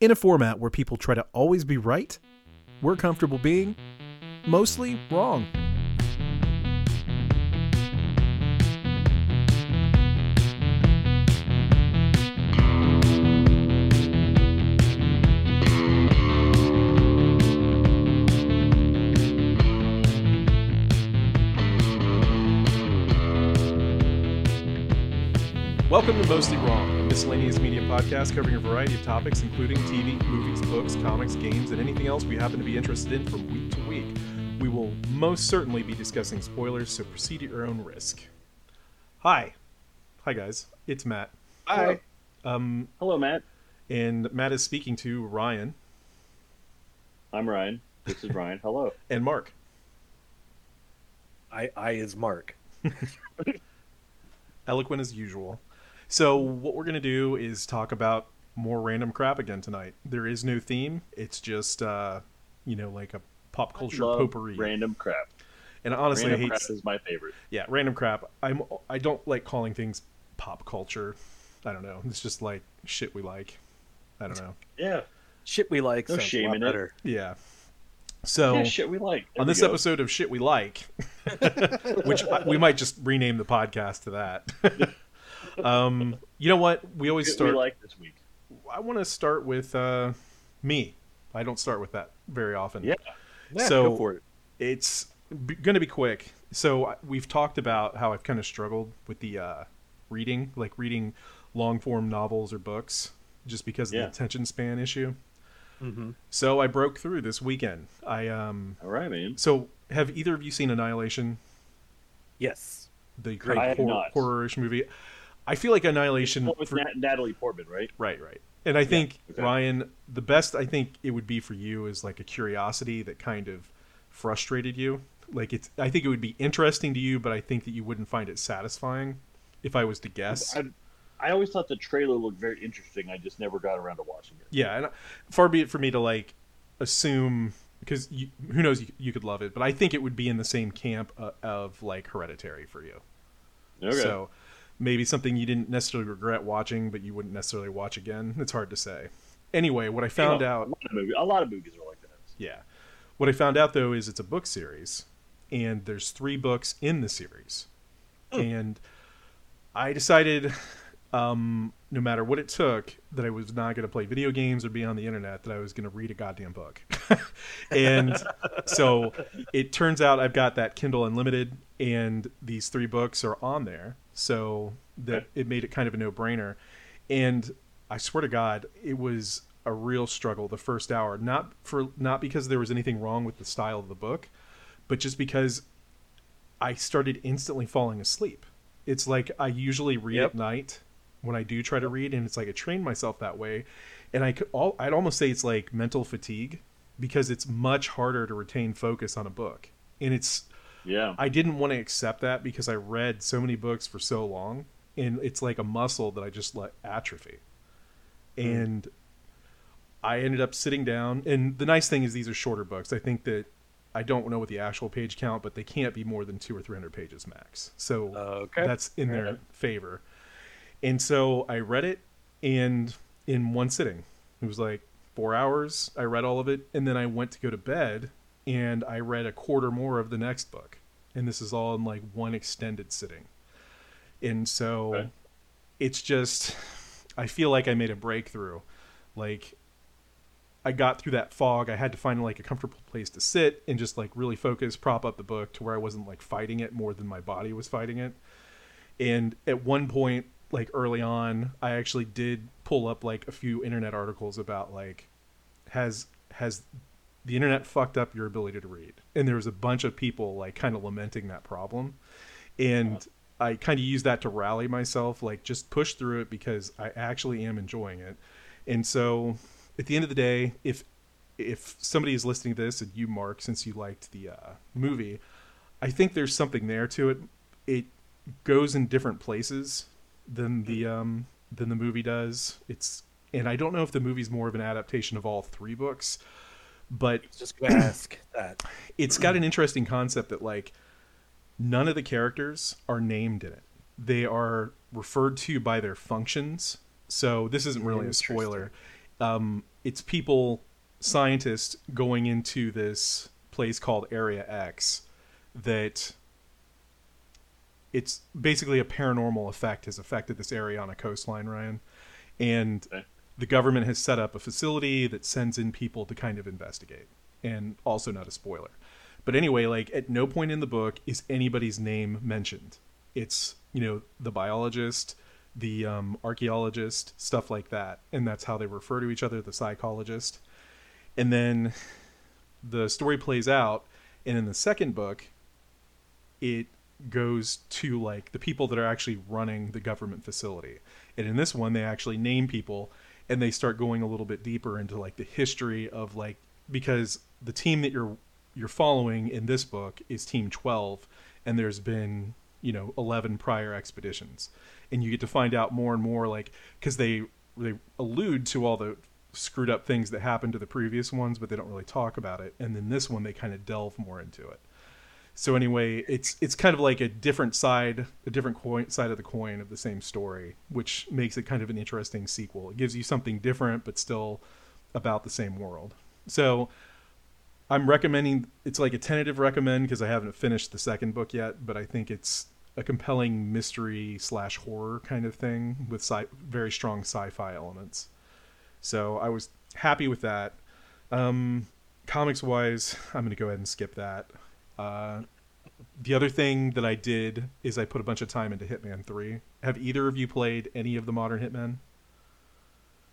In a format where people try to always be right, we're comfortable being mostly wrong. Welcome to Mostly Wrong, a miscellaneous media podcast covering a variety of topics, including TV, movies, books, comics, games, and anything else we happen to be interested in from week to week. We will most certainly be discussing spoilers, so proceed at your own risk. Hi. Hi, guys. It's Matt. Hi. Um, Hello, Matt. and Matt is speaking to Ryan I'm Ryan. This is Ryan. Hello. and Mark. I, I is Mark. Eloquent as usual. So, what we're going to do is talk about more random crap again tonight. There is no theme, it's just, uh, you know, like a pop culture Love potpourri. Random crap. and honestly, random I hate crap is my favorite. yeah, random crap. I'm I don't like calling things pop culture. I don't know. It's just like shit we like. I don't know. Yeah. Shit we like. No sounds a shame lot in it. better. Yeah. So yeah, shit we like. There on we this go. episode of shit we like, which we might just rename the podcast to that. um, you know what? We always start. we like this week. I want to start with uh, me. I don't start with that very often. Yeah. Yeah, So- go for it. it's b- going to be quick. So we've talked about how I've kind of struggled with the uh, reading, like reading long form novels or books, just because of Yeah. the attention span issue. Mm-hmm. So I broke through this weekend. I um. All right, man. So have either of you seen Annihilation, Yes. the Great. kind I of have hor- horror-ish movie? I feel like Annihilation. Well, with for- Nat- Natalie Portman, right? Right, right. And I think okay. Ryan, the best I think it would be for you is like a curiosity that kind of frustrated you. Like it's I think it would be interesting to you, but I think that you wouldn't find it satisfying if I was to guess. I, I always thought the trailer looked very interesting. I just never got around to watching it. yeah, and far be it for me to like assume because you, who knows you, you could love it, but I think it would be in the same camp uh, of like Hereditary for you. Okay. So maybe something you didn't necessarily regret watching, but you wouldn't necessarily watch again. It's hard to say. Anyway, what I found You know, out A lot, of movie, a lot of movies are like that. Yeah. What I found out though is it's a book series, and there's three books in the series, and I decided, um, no matter what it took, that I was not going to play video games or be on the internet. That I was going to read a goddamn book, and so it turns out I've got that Kindle Unlimited, and these three books are on there, so that it made it kind of a no-brainer, and I swear to God, it was a real struggle the first hour. Not for not because there was anything wrong with the style of the book, but just because I started instantly falling asleep. It's like I usually read Yep. at night when I do try to read, and it's like I trained myself that way, and I could all I'd almost say it's like mental fatigue because it's much harder to retain focus on a book, and it's Yeah. I didn't want to accept that because I read so many books for so long, and it's like a muscle that I just let atrophy. Hmm. And I ended up sitting down, and the nice thing is these are shorter books. I think that I don't know what the actual page count, but they can't be more than two or three hundred pages max. So Okay. that's in their Okay. favor. And so I read it, and in one sitting, it was like four hours. I read all of it, and then I went to go to bed, and I read a quarter more of the next book. And this is all in like one extended sitting. And so Okay. it's just, I feel like I made a breakthrough. Like, I got through that fog. I had to find like a comfortable place to sit and just like really focus, prop up the book to where I wasn't like fighting it more than my body was fighting it. And at one point, like early on, I actually did pull up like a few internet articles about like has has the internet fucked up your ability to read. And there was a bunch of people like kind of lamenting that problem. And I kind of used that to rally myself, like just push through it because I actually am enjoying it. And so at the end of the day, if if somebody is listening to this and you Mark since you liked the uh, movie, I think there's something there to it. It goes in different places than the um than the movie does. It's and I don't know if the movie's more of an adaptation of all three books, but Just ask that. it's got an interesting concept that like none of the characters are named in it. They are referred to by their functions. So this isn't really a spoiler. Um, it's people scientists going into this place called Area X that it's basically a paranormal effect has affected this area on a coastline, Ryan. And Okay. the government has set up a facility that sends in people to kind of investigate. And also not a spoiler. But anyway, like at no point in the book is anybody's name mentioned. It's, you know, the biologist, the um, archaeologist, stuff like that. And that's how they refer to each other, the psychologist. And then the story plays out. And in the second book, it goes to like the people that are actually running the government facility. And in this one, they actually name people and they start going a little bit deeper into like the history of like because the team that you're you're following in this book is team 12 and there's been you know 11 prior expeditions. And you get to find out more and more like because they they allude to all the screwed up things that happened to the previous ones but they don't really talk about it. And then this one they kind of delve more into it so anyway it's it's kind of like a different side a different coin side of the coin of the same story which makes it kind of an interesting sequel. It gives you something different but still about the same world. So i'm recommending it's like a tentative recommend because i haven't finished the second book yet but i think it's a compelling mystery slash horror kind of thing with sci- very strong sci-fi elements. So i was happy with that. Um, comics wise i'm going to go ahead and skip that uh, the other thing that I did is I put a bunch of time into Hitman 3. Have either of you played any of the modern Hitmen?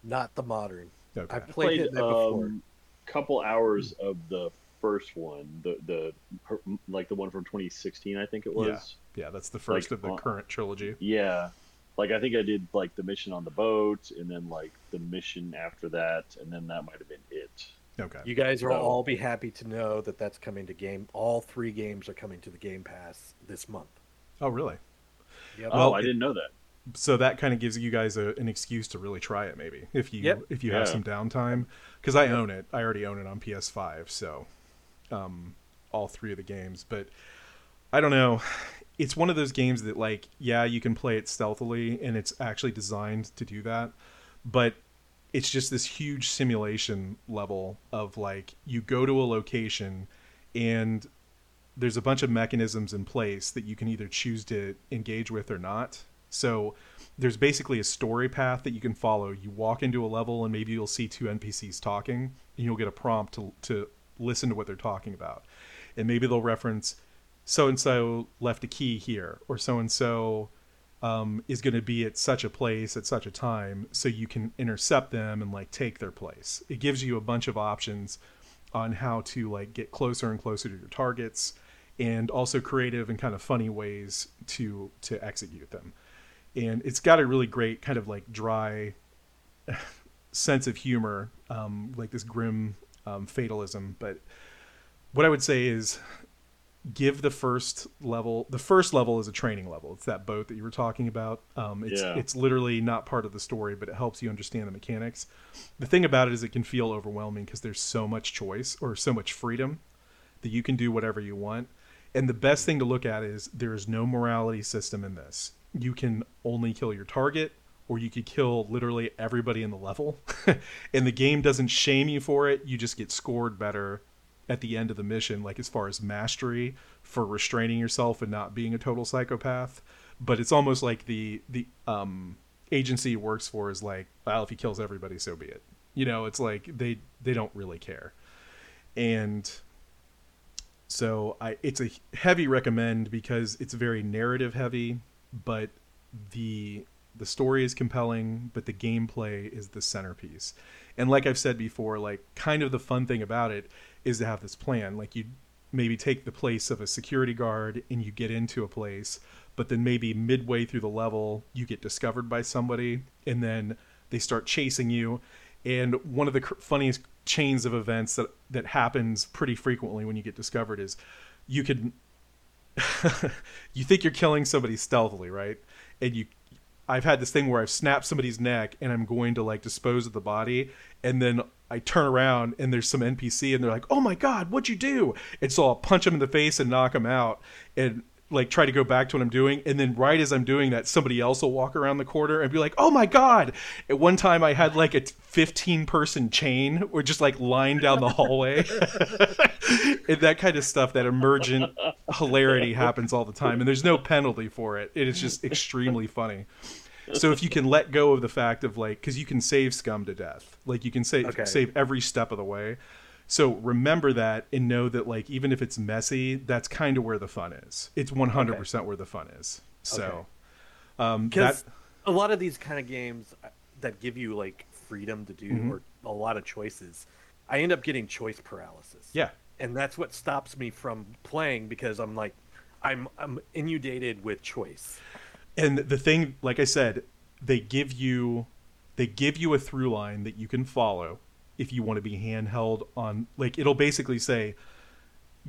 Not the modern. Okay. I've played, played it before. um, couple hours of the first one, the the like the one from 2016, I think it was. Yeah, that's the first like, of the uh, current trilogy. Yeah. Like I think I did like the mission on the boat, and then like the mission after that, and then that might have been it. Okay. You guys will So- all be happy to know that that's coming to game. All three games are coming to the Game Pass this month. Oh, really? Yep. Oh, Well, I it- didn't know that. So that kind of gives you guys a, an excuse to really try it, maybe if you Yep. if you have some downtime. Because I own it. I already own it on PS5. So, um, all three of the games. But I don't know. It's one of those games that, like, yeah, you can play it stealthily, and it's actually designed to do that. But it's just this huge simulation level of like you go to a location and there's a bunch of mechanisms in place that you can either choose to engage with or not. So there's basically a story path that you can follow. You walk into a level and maybe you'll see two NPCs talking and you'll get a prompt to to listen to what they're talking about. And maybe they'll reference so and so left a key here or so and so um, is going to be at such a place at such a time so you can intercept them and like take their place. It gives you a bunch of options on how to like get closer and closer to your targets and also creative and kind of funny ways to to execute them. And it's got a really great kind of like dry sense of humor um, like this grim um, fatalism. But what i would say is give the first level the first level is a training level. It's that boat that you were talking about. Um, it's Yeah. it's literally not part of the story but it helps you understand the mechanics. The thing about it is it can feel overwhelming because there's so much choice or so much freedom that you can do whatever you want. And the best thing to look at is there is no morality system in this. You can only kill your target or you could kill literally everybody in the level. And the game doesn't shame you for it. You just get scored better at the end of the mission like as far as mastery for restraining yourself and not being a total psychopath. But it's almost like the the um agency works for is like well if he kills everybody so be it. You know it's like they they don't really care. And so i it's a heavy recommend because it's very narrative heavy but the the story is compelling but the gameplay is the centerpiece. And like i've said before like kind of the fun thing about it is to have this plan. Like you maybe take the place of a security guard and you get into a place but then maybe midway through the level you get discovered by somebody and then they start chasing you. And one of the funniest chains of events that that happens pretty frequently when you get discovered is you could you think you're killing somebody stealthily right? And you I've had this thing where I've snapped somebody's neck and I'm going to like dispose of the body and then I turn around and there's some NPC and they're like, "Oh my god, what'd you do?" And so I'll punch them in the face and knock them out. And like try to go back to what I'm doing, and then right as I'm doing that, somebody else will walk around the corner and be like, "Oh my god!" At one time, I had like a 15 person chain, or just like lined down the hallway, and that kind of stuff. That emergent hilarity happens all the time, and there's no penalty for it. It is just extremely funny. So if you can let go of the fact of like, because you can save scum to death, like you can save Okay. save every step of the way. So remember that and know that like even if it's messy, that's kind of where the fun is. It's 100% where the fun is. So um Because that a lot of these kind of games uh, that give you like freedom to do Mhm. or a lot of choices, I end up getting choice paralysis. yeah. and that's what stops me from playing because I'm like, I'm I'm inundated with choice. And the thing like I said, they give you they give you a through line that you can follow if you want to be handheld on like it'll basically say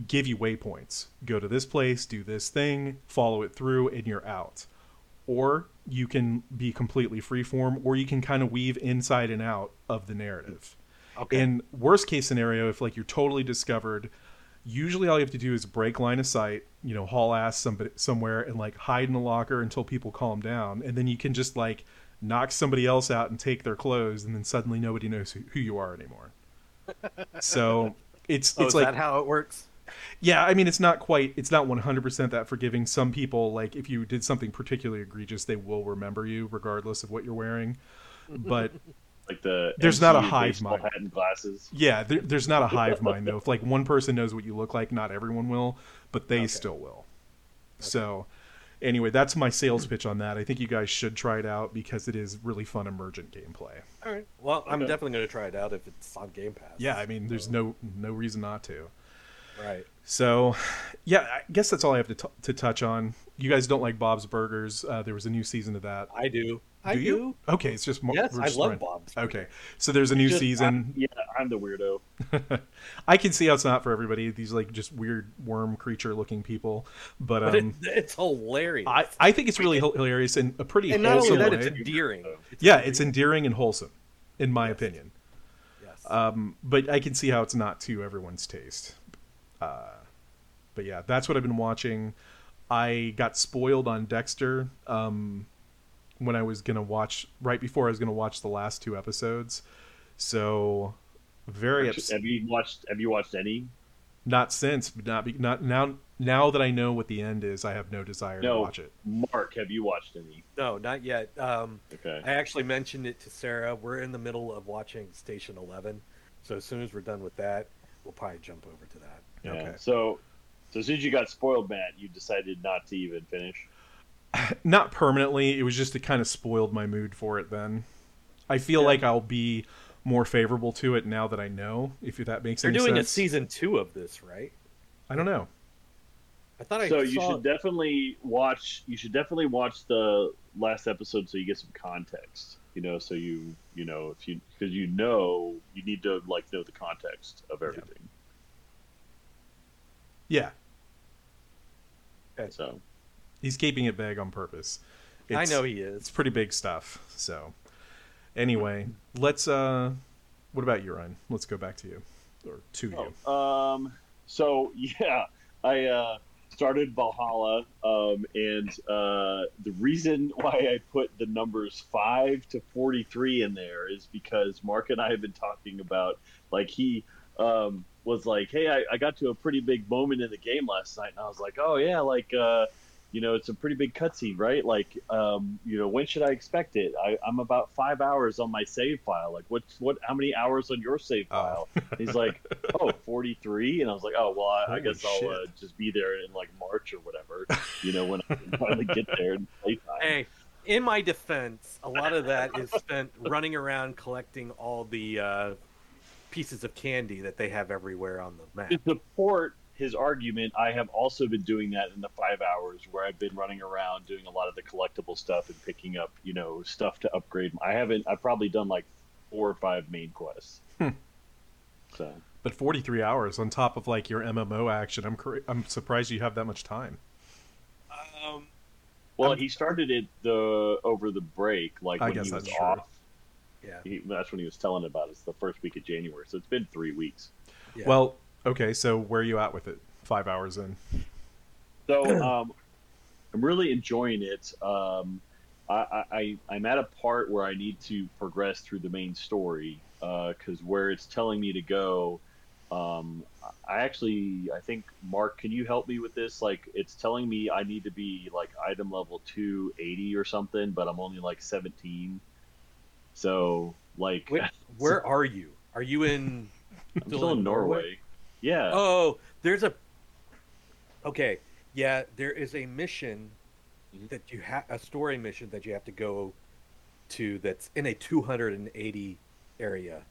give you waypoints. Go to this place, do this thing, follow it through and you're out. Or you can be completely freeform or you can kind of weave inside and out of the narrative. Okay. In worst case scenario, if like you're totally discovered, usually all you have to do is break line of sight, you know, haul ass somebody somewhere and like hide in a locker until people calm down, and then you can just like knock somebody else out and take their clothes, and then suddenly nobody knows who, who you are anymore. So it's oh, it's is like that how it works? yeah, I mean, it's not quite, it's not 100% that forgiving. Some people, like, if you did something particularly egregious, they will remember you regardless of what you're wearing. But Like the There's not a hive mind. hat and glasses. yeah, there, there's not a hive mind, though. If, like, one person knows what you look like, not everyone will, but they Okay. still will. So, anyway, that's my sales pitch on that. I think you guys should try it out because it is really fun emergent gameplay. All right. Well, I'm Okay. definitely going to try it out if it's on Game Pass. Yeah, I mean, there's no no reason not to. right. So, yeah, I guess that's all I have to, t- to touch on. You guys don't like Bob's Burgers. Uh, there was a new season of that. I do. I do do. you? Okay, it's just more. Yes, I love Bob's. Okay, so there's a new Just- season. I'm- yeah, I'm the weirdo. I can see how it's not for everybody. These like just weird worm creature looking people, but But um, it, it's hilarious. I I think it's really hilarious and a pretty and not only that, way. it's endearing. It's yeah, it's endearing and wholesome, in my opinion. Yes. Um, but I can see how it's not to everyone's taste. Uh, but yeah, that's what I've been watching. I got spoiled on Dexter um, when I was gonna watch right before I was gonna watch the last two episodes. So very Actually, upset. Have you watched? Have you watched any? Not since, but not be, not now. Now that I know what the end is, I have no desire to watch it. Mark, have you watched any? no, not yet. Um, Okay. I actually mentioned it to Sarah. We're in the middle of watching Station Eleven, so as soon as we're done with that, we'll probably jump over to that. Yeah. Okay. So, so since you got spoiled, Matt, you decided not to even finish. Not permanently. It was just it kind of spoiled my mood for it. Then I feel Yeah. like I'll be more favorable to it now that I know. If that makes sense. They're doing sense. a season two of this, right? I don't know. I thought I so you saw. should definitely watch. You should definitely watch the last episode so you get some context. You know, so you you know if you because you know you need to like know the context of everything. Yeah, Okay. So he's keeping it big on purpose. I know he is. it's pretty big stuff. So anyway, let's. uh What about you, Ryan? Let's go back to you or to you. Oh, um, so yeah, I uh, started Valhalla, um, and uh, the reason why I put the numbers five to forty-three in there is because Mark and I have been talking about like he um, was like, "Hey, I, I got to a pretty big moment in the game last night," and I was like, "Oh yeah, like." Uh, you know, it's a pretty big cutscene, right? Like, um, you know, when should I expect it? I, I'm about five hours on my save file. Like, what's what? How many hours on your save Oh. file? He's like, oh, 43. And I was like, oh, well, I, I Holy guess I'll uh, just be there in like March or whatever, you know, when I finally get there and playtime. Hey, in my defense, a lot of that is spent running around collecting all the uh, pieces of candy that they have everywhere on the map. To support his argument, I have also been doing that in the five hours where I've been running around doing a lot of the collectible stuff and picking up, you know, stuff to upgrade. I haven't, I've probably done like four or five main quests. Hmm. So, But 43 hours on top of like your MMO action. I'm cra- I'm surprised you have that much time. Um, well, I'm- he started it the over the break, like I when guess he was that's true. off. yeah. He, that's when he was telling about it. It's the first week of January, so it's been three weeks. yeah. Well, okay, so where are you at with it? 5 hours in. So um, I'm really enjoying it. Um, I, I I'm at a part where I need to progress through the main story because where it's telling me to go, um, I actually I think Mark, can you help me with this? Like it's telling me I need to be like item level 280 or something, but I'm only like 17. So like, Wait, where are you? Are you in? I'm still in Norway. Yeah. Oh, there's a. Okay, yeah, there is a mission Mhm. that you have a story mission that you have to go to that's in a 280 area.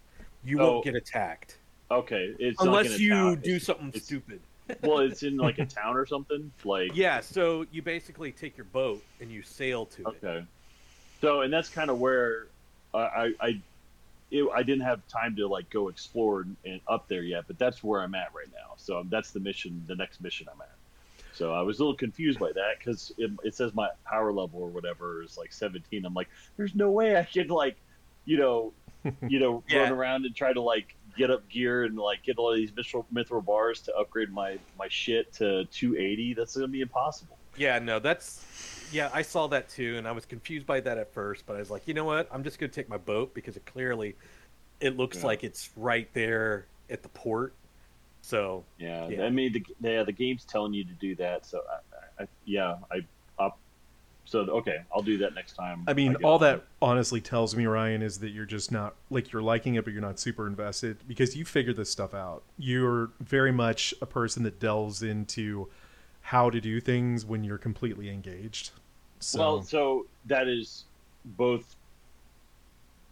You Oh. won't get attacked Okay. It's unless you town. do It's- something it's- stupid. well, it's in like a town or something. Like Yeah, so you basically take your boat and you sail to it. Okay. So, and that's kind of where I I I, it, I didn't have time to like go explore and, and up there yet, but that's where I'm at right now. So um, that's the mission, the next mission I'm at. So I was a little confused by that because it, it says my power level or whatever is like 17. I'm like, there's no way I can like, you know, you know, Yeah. run around and try to like get up gear and like get all these mithril, mithril bars to upgrade my my shit to 280. That's gonna be impossible. Yeah, no, that's yeah, I saw that too, and I was confused by that at first, but I was like, you know what? I'm just gonna take my boat because it clearly it looks Yeah. like it's right there at the port. So Yeah, Yeah. I mean, the yeah, the game's telling you to do that. So, I, I, yeah, I up. So okay, I'll do that next time. I mean, get all that it. honestly tells me, Ryan, is that you're just not like you're liking it, but you're not super invested because you figured this stuff out. You're very much a person that delves into how to do things when you're completely engaged. So, Well, so that is both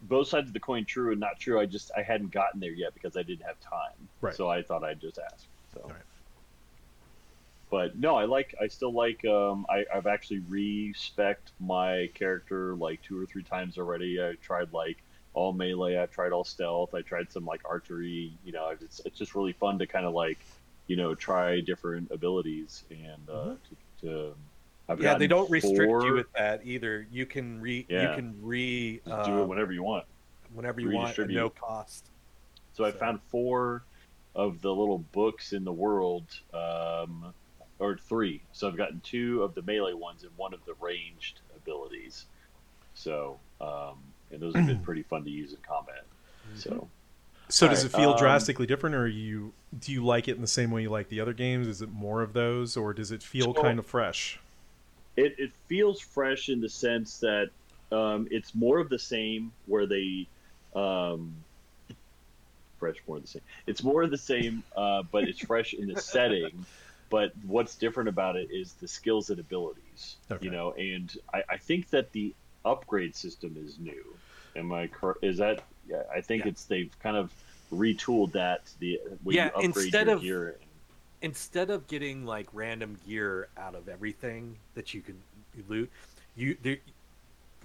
both sides of the coin, true and not true. I just I hadn't gotten there yet because I didn't have time. Right. So I thought I'd just ask. So. Right. But no, I like. I still like. Um, I, I've actually respec my character like two or three times already. I tried like all melee. I tried all stealth. I tried some like archery. You know, it's it's just really fun to kind of like, you know, try different abilities and uh, Mm-hmm. to, to. Yeah, they don't restrict you with that either. You can re Yeah. you can re do it whenever you want. whenever you want at no cost. So I found four of the little books in the world, um, or three. So I've gotten two of the melee ones and one of the ranged abilities. So, um, and those have been pretty fun to use in combat. So, so does it feel um, drastically different, or you do you like it in the same way you like the other games? Is it more of those, or does it feel So- kind of fresh? it, it feels fresh in the sense that um, it's more of the same where they um, fresh more of the same it's more of the same uh, but it's fresh in the setting but what's different about it is the skills and abilities Okay. you know and I, I think that the upgrade system is new am i cor- is that i think Yeah. it's they've kind of retooled that the when Yeah, you upgrade instead of- gear instead of getting like random gear out of everything that you can loot, you there,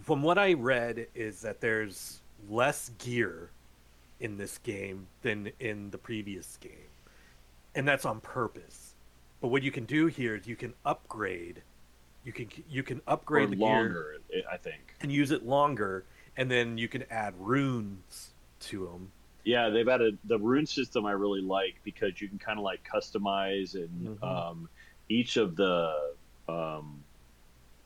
from what I read is that there's less gear in this game than in the previous game, and that's on purpose. But what you can do here is you can upgrade, you can you can or upgrade the gear longer i think and use it longer, and then you can add runes to them. Yeah, they've added the rune system. I really like because you can kind of like customize and Mhm. um, each of the um,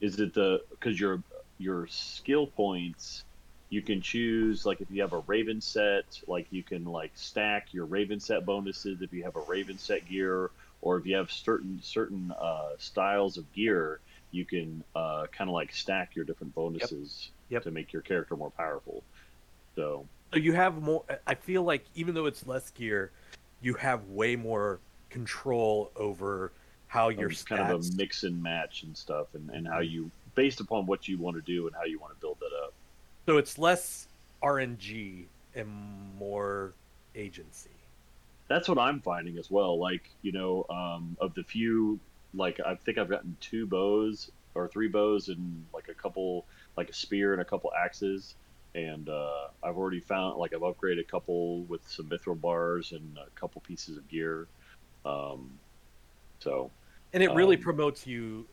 is it the because your your skill points you can choose like if you have a raven set like you can like stack your raven set bonuses if you have a raven set gear or if you have certain certain uh, styles of gear you can uh, kind of like stack your different bonuses Yep. To make your character more powerful so you have more. I feel like even though it's less gear, you have way more control over how your stats. kind of a mix and match and stuff and, and how you based upon what you want to do and how you want to build that up So it's less RNG and more agency. that's what i'm finding as well like you know um, of the few like i think i've gotten two bows or three bows and like a couple like a spear and a couple axes and uh, i've already found like i've upgraded a couple with some mithril bars and a couple pieces of gear um, so And it really Um, promotes you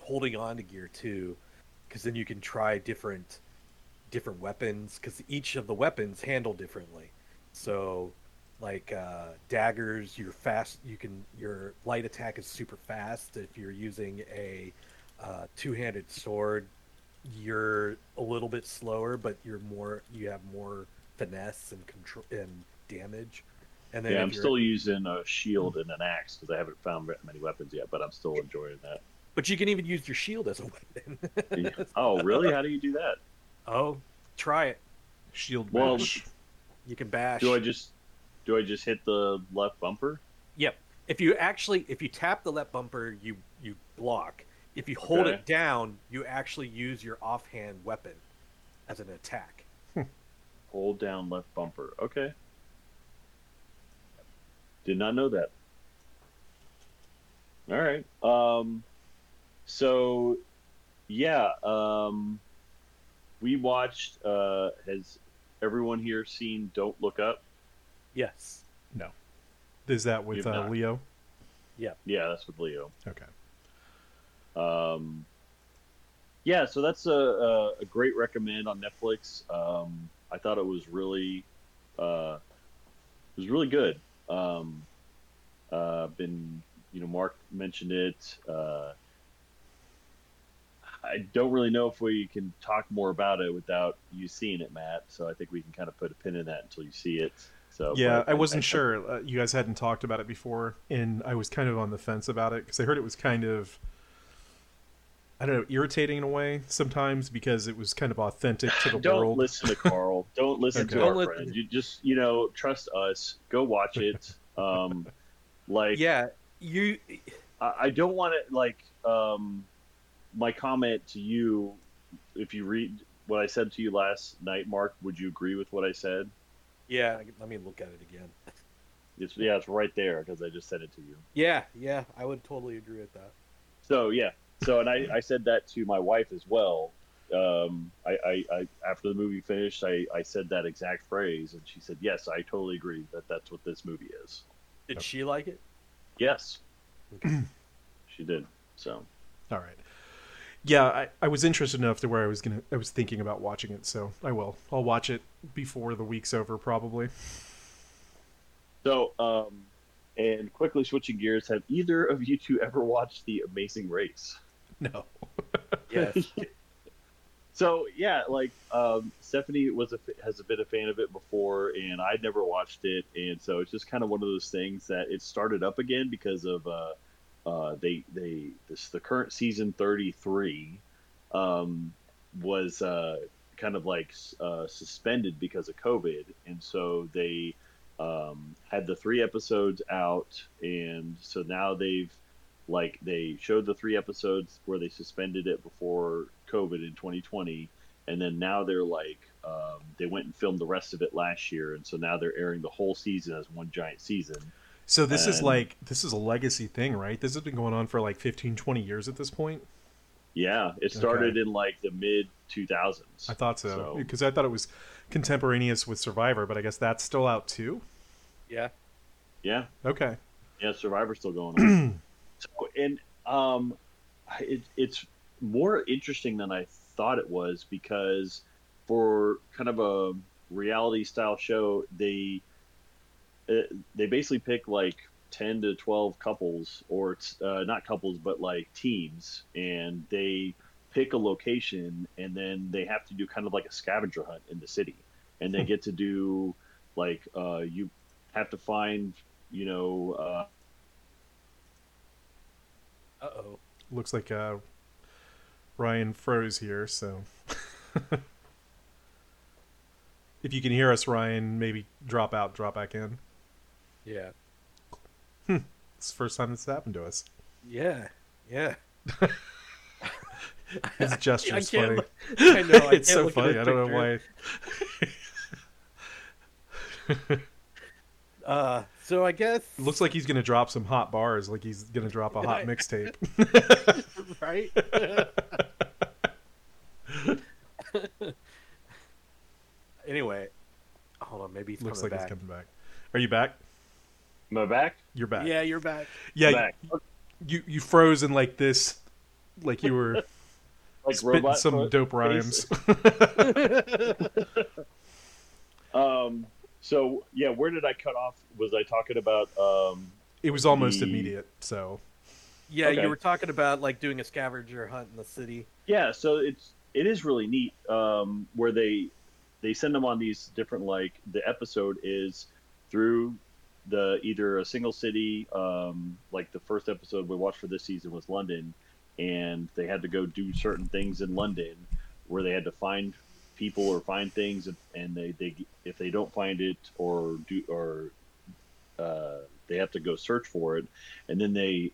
holding on to gear too, because then you can try different different weapons. Because each of the weapons handle differently. So, like uh, daggers, you're fast. You can your light attack is super fast if you're using a uh, two-handed sword, you're a little bit slower, but you're more you have more finesse and control and damage. And then Yeah, I'm you're- still using a shield and an axe because I haven't found many weapons yet, but I'm still enjoying that. But you can even use your shield as a weapon. Yeah. Oh, really? How do you do that? oh, try it. Shield Well, bash. You can bash. Do I just do I just hit the left bumper? Yep. If you actually if you tap the left bumper, you you block. If you hold Okay. it down, you actually use your offhand weapon as an attack. Hold down left bumper. Okay. Did not know that. All right. Um so yeah, um we watched uh has everyone here seen Don't Look Up? Yes. no. Is that with You've uh, not. Leo? Yeah, that's with Leo. Okay. Um, yeah, so that's a, a, a great recommend on Netflix. Um, I thought it was really, uh, it was really good. Um, uh, been, you know, Mark mentioned it. Uh, I don't really know if we can talk more about it without you seeing it, Matt. So I think we can kind of put a pin in that until you see it. So yeah, but I wasn't sure. Uh, you guys hadn't talked about it before, and I was kind of on the fence about it because I heard it was kind of, I don't know, irritating in a way sometimes because it was kind of authentic to the don't world. listen to Carl. Don't listen Okay. to Don't our let- friend. You just you know trust us. Go watch it. Um, like Yeah. You I, I don't want to like um, my comment to you. If you read what I said to you last night, Mark, would you agree with what I said? Yeah, let me look at it again. It's yeah, it's right there because I just sent it to you. Yeah, yeah, I would totally agree with that. So yeah, so and I, I said that to my wife as well. Um, I, I, I after the movie finished, I, I said that exact phrase, and she said, "Yes, I totally agree that that's what this movie is." Did she like it? Yes, she did. So All right. Yeah, I, I was interested enough to where I was gonna I was thinking about watching it, so I will. I'll watch it before the week's over, probably. so um, and quickly switching gears, have either of you two ever watched The Amazing Race? No. Yes. So yeah, like um, Stephanie was a, has been a fan of it before, and I'd never watched it, and so it's just kind of one of those things that it started up again because of uh, uh, they they this the current season thirty three um, was uh, kind of like uh, suspended because of COVID, and so they um, had the three episodes out, and so now they've like they showed the three episodes where they suspended it before COVID in 2020, and then now they're like um, they went and filmed the rest of it last year, and so now they're airing the whole season as one giant season. So this is like this is a legacy thing, right? This has been going on for like 15, 20 years at this point. Yeah, it started in like the mid 2000s. I thought so So- because I thought it was contemporaneous with Survivor, but I guess that's still out too. yeah. Yeah, Okay. yeah, Survivor's still going on. And um, it, it's more interesting than I thought it was because for kind of a reality style show, they uh, they basically pick like 10 to 12 couples or uh, not couples but like teams and they pick a location and then they have to do kind of like a scavenger hunt in the city. And they get to do like uh, you have to find you know uh, oh. Looks like uh, Ryan froze here, so if you can hear us, Ryan, maybe drop out, drop back in. Yeah. It's the first time this happened to us. Yeah. Yeah. His gesture's I funny. look- I know. I it's so funny. I don't know why. Uh, so I guess looks like he's gonna drop some hot bars, like he's gonna drop a hot I- mixtape. right. anyway, hold on. Maybe he's Looks coming like back. he's coming back. Are you back? am I back? You're back. Yeah, you're back. Yeah, back. you you froze in like this, like you were like spitting robot some foot dope rhymes. Um, so yeah, where did I cut off? Was I talking about? Um, it was almost The- immediate. So Yeah, Okay. you were talking about like doing a scavenger hunt in the city. Yeah, so it's it is really neat um, where they they send them on these different like the episode is through the either a single city um, like the first episode we watched for this season was London and they had to go do certain things in London where they had to find people or find things and, they, they if they don't find it or do or uh, they have to go search for it and then they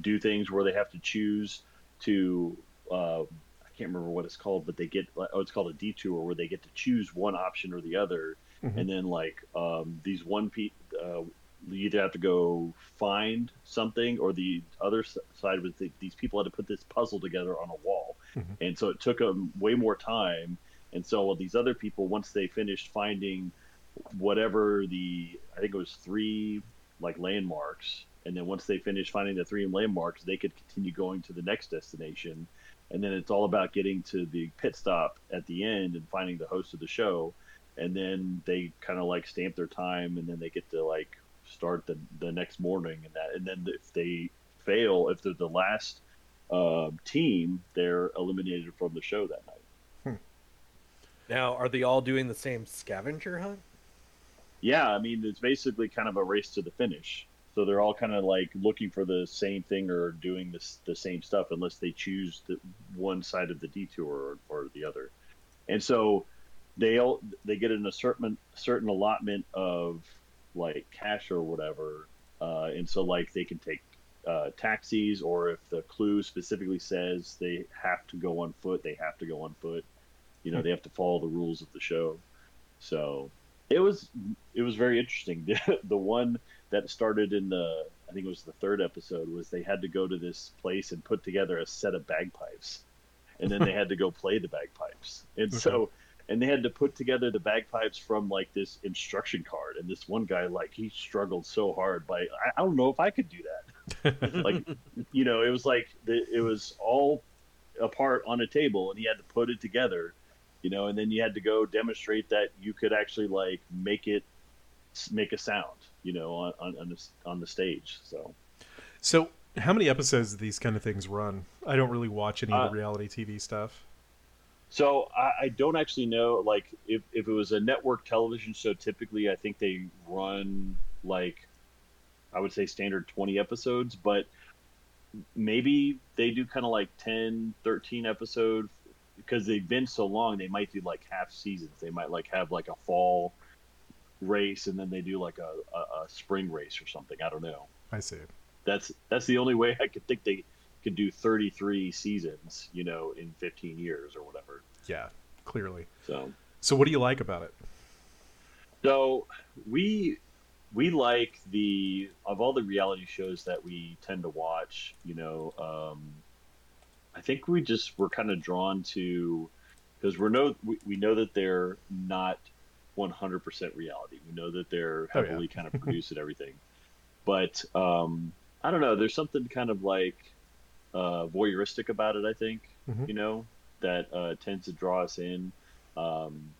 do things where they have to choose to uh, I can't remember what it's called, but they get oh, it's called a detour where they get to choose one option or the other, Mhm. and then like um, these one pe uh, you either have to go find something or the other side was that these people had to put this puzzle together on a wall, Mhm. and so it took them way more time. And so these other people, once they finished finding whatever the I think it was three like landmarks, and then once they finished finding the three landmarks, they could continue going to the next destination. And then it's all about getting to the pit stop at the end and finding the host of the show. And then they kind of like stamp their time, and then they get to like start the the next morning and that. And then if they fail, if they're the last um, team, they're eliminated from the show that night. Now, are they all doing the same scavenger hunt? Yeah, I mean it's basically kind of a race to the finish. So they're all kind of like looking for the same thing or doing this the same stuff, unless they choose the one side of the detour or, or the other. And so they all they get an certain certain allotment of like cash or whatever, uh, and so like they can take uh, taxis, or if the clue specifically says they have to go on foot, they have to go on foot. You know, hmm. they have to follow the rules of the show. So it was it was very interesting. the one that started in the I think it was the third episode was they had to go to this place and put together a set of bagpipes, and then they had to go play the bagpipes, and so and they had to put together the bagpipes from like this instruction card, and this one guy like he struggled so hard by I, I don't know if I could do that, like you know it was like the, it was all apart on a table, and he had to put it together you know, and then you had to go demonstrate that you could actually like make it make a sound, you know, on on, on, the, on the stage. So So, how many episodes do these kind of things run? I don't really watch any of Uh, the reality TV stuff. So I, I don't actually know. Like, if, if it was a network television show, typically I think they run like I would say standard 20 episodes, but maybe they do kind of like 10, 13 episodes because they've been so long. They might do like half seasons. They might like have like a fall race and then they do like a, a, a spring race or something. I don't know. I see. That's that's the only way I could think they could do 33 seasons, you know, in 15 years or whatever. Yeah, clearly. So. So, what do you like about it? So we we like the of all the reality shows that we tend to watch. You know, um, I think we just we're kind of drawn to because we're know we, we know that they're not 100% reality. We know that they're Oh, yeah. heavily kind of produced and everything, but um, I don't know. There's something kind of like uh, voyeuristic about it. I think Mhm. you know that uh, tends to draw us in. Um,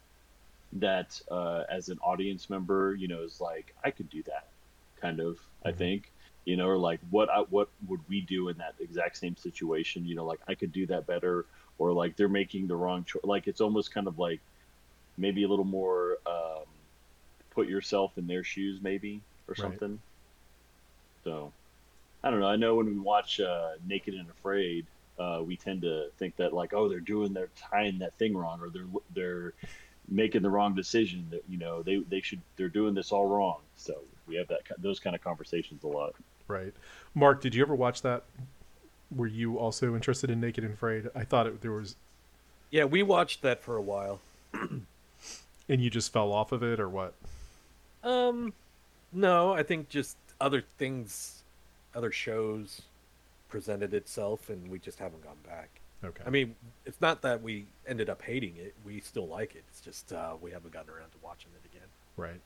that uh, as an audience member, you know, is like I could do that, kind of. I Mhm. think, you know, or like what I, what would we do in that exact same situation? You know, like I could do that better, or like they're making the wrong choice. Like it's almost kind of like maybe a little more um, put yourself in their shoes, maybe or Right. something. So I don't know. I know when we watch uh, Naked and Afraid, uh, we tend to think that like, oh, they're doing, they're tying that thing wrong, or they're they're making the wrong decision. That you know they they should they're doing this all wrong. So we have that those kind of conversations a lot. Right. Mark, did you ever watch that? Were you also interested in Naked and Afraid? I thought it, there was, Yeah, we watched that for a while. and you just fell off of it, or what? Um, no, I think just other things, other shows presented itself, and we just haven't gone back. Okay. I mean, it's not that we ended up hating it; we still like it. It's just uh, we haven't gotten around to watching it again. right.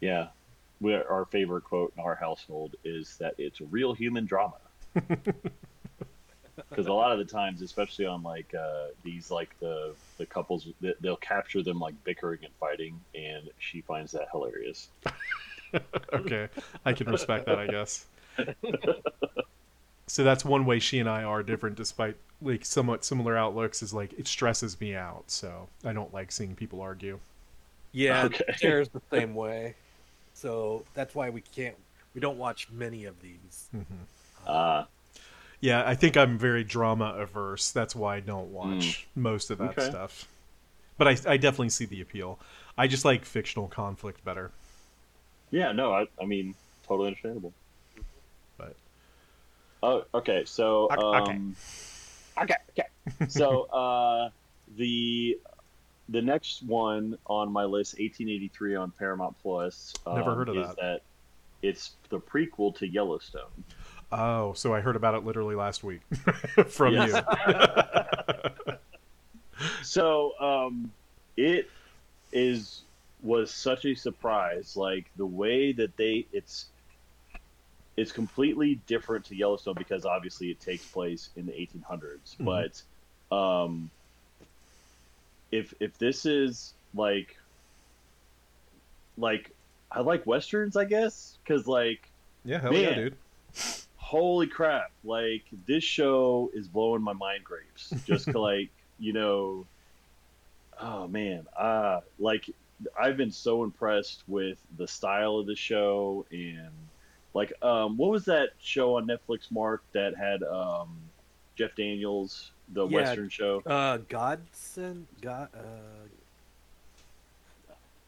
Yeah, we our favorite quote in our household is that it's real human drama. Because a lot of the times, especially on like uh, these like the the couples, they- they'll capture them like bickering and fighting, and she finds that hilarious. okay. I can respect that, I guess. so that's one way she and I are different, despite like somewhat similar outlooks. Is like it stresses me out, so I don't like seeing people argue. Yeah, Okay. Sarah's the same way. So that's why we can't. We don't watch many of these. Uh, Yeah, I think I'm very drama averse. That's why I don't watch most of that Okay. stuff. But I, I definitely see the appeal. I just like fictional conflict better. yeah, no, I, I mean, totally understandable. But Oh, okay. So, Okay, okay. um, okay, okay. so, uh, the the next one on my list, 1883 on Paramount Plus. Um, Never heard of is that. It's the prequel to Yellowstone. oh, so I heard about it literally last week from you. So, um, it is was such a surprise. Like the way that they it's it's completely different to Yellowstone because obviously it takes place in the 1800s. Mhm. But um, if if this is like like I like westerns, I guess, because like yeah, hell yeah, dude. holy crap like this show is blowing my mind grapes just like you know oh man uh like i've been so impressed with the style of the show and like um what was that show on netflix mark that had um jeff daniels the Yeah. western show Uh, Godson, God. Uh,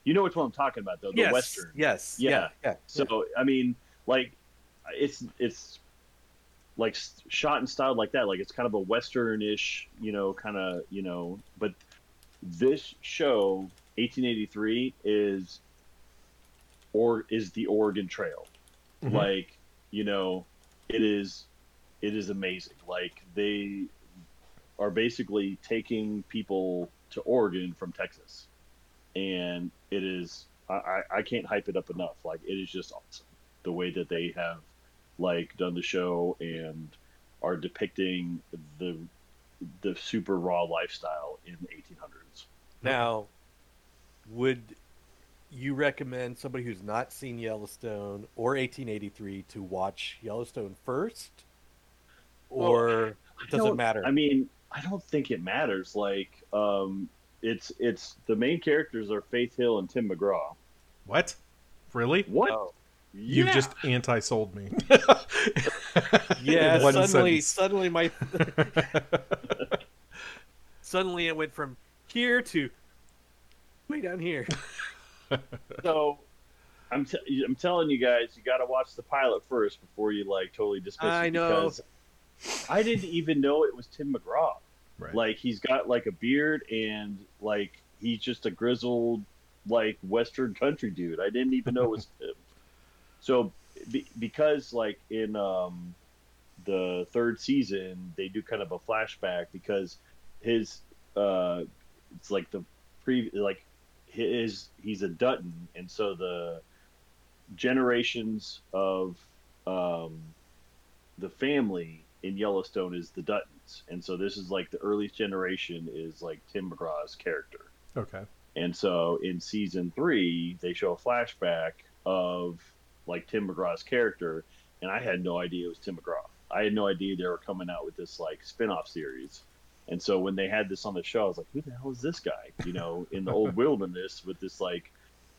you know which one i'm talking about though the yes, western Yes. Yeah. Yeah. Yeah. So I mean, like, it's it's like shot and styled like that. Like it's kind of a western-ish, you know, kind of you know. But this show, 1883, is or is the Oregon Trail. Mhm. Like you know, it is it is amazing. Like they are basically taking people to Oregon from Texas, and it is I, I, can't hype it up enough. Like it is just awesome the way that they have like done the show and are depicting the the super raw lifestyle in the 1800s. Now, would you recommend somebody who's not seen Yellowstone or 1883 to watch Yellowstone first, or does it matter? I mean, I don't think it matters. Like, um, it's it's the main characters are Faith Hill and Tim McGraw. What? Really? What? Oh. You've Yeah. just anti-sold me. yeah, suddenly, sentence. suddenly my suddenly it went from here to way down here. So, I'm t- I'm telling you guys, you got to watch the pilot first before you like totally dismiss it. I know. because I didn't even know it was Tim McGraw. right. Like he's got like a beard and like he's just a grizzled like Western country dude. I didn't even know it was him. So be, because like in um, the third season they do kind of a flashback because his uh, it's like the pre like his he's a Dutton and so the generations of um, the family in Yellowstone is the Duttons, and so this is like the earliest generation is like Tim McGraw's character, okay. and so in season three they show a flashback of like Tim McGraw's character, and I had no idea it was Tim McGraw. I had no idea they were coming out with this like spin-off series. And so when they had this on the show, I was like, "Who the hell is this guy?" You know, in the old wilderness with this like,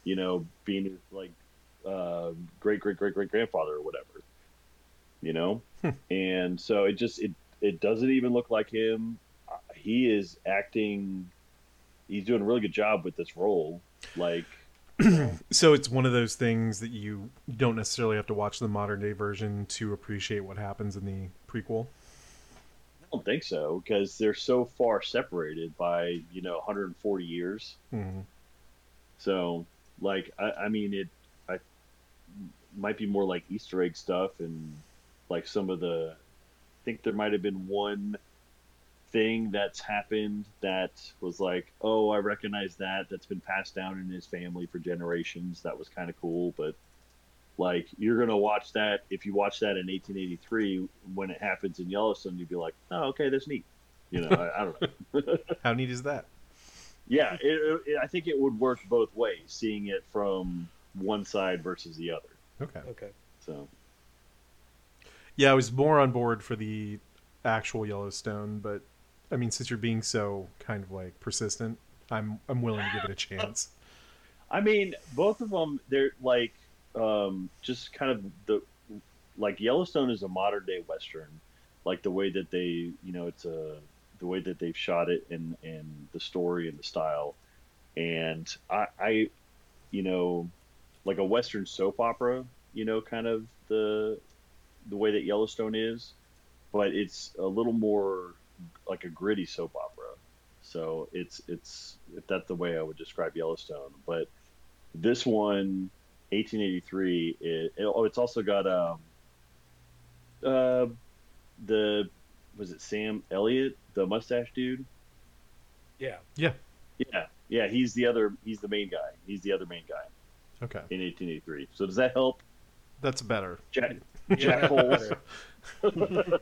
you know, being like uh, great great great great grandfather or whatever. You know, and so it just it it doesn't even look like him. Uh, He is acting. He's doing a really good job with this role. Like, So it's one of those things that you don't necessarily have to watch the modern day version to appreciate what happens in the prequel. I don't think so because they're so far separated by you know 140 years. Mhm. So, like, I, I mean, it I might be more like Easter egg stuff and like some of the. I think there might have been one thing that's happened that was like, oh, I recognize that. That's been passed down in his family for generations. That was kind of cool, but like you're gonna watch that if you watch that in 1883 when it happens in Yellowstone, you'd be like, oh, okay, that's neat. You know, I, I don't know. How neat is that? Yeah, it, it, I think it would work both ways, seeing it from one side versus the other. Okay. Okay. So, Yeah, I was more on board for the actual Yellowstone, but I mean, since you're being so kind of like persistent, I'm I'm willing to give it a chance. I mean, both of them, they're like um, just kind of the like Yellowstone is a modern day western, like the way that they, you know, it's a the way that they've shot it and and the story and the style, and I, I, you know, like a western soap opera, you know, kind of the the way that Yellowstone is, but it's a little more like a gritty soap opera. So it's it's if that's the way I would describe Yellowstone, but this one 1883 it, it, oh it's also got um uh the was it sam elliott the mustache dude Yeah. Yeah. yeah yeah he's the other he's the main guy he's the other main guy Okay, in 1883 so does that help that's better. jack Yeah, jack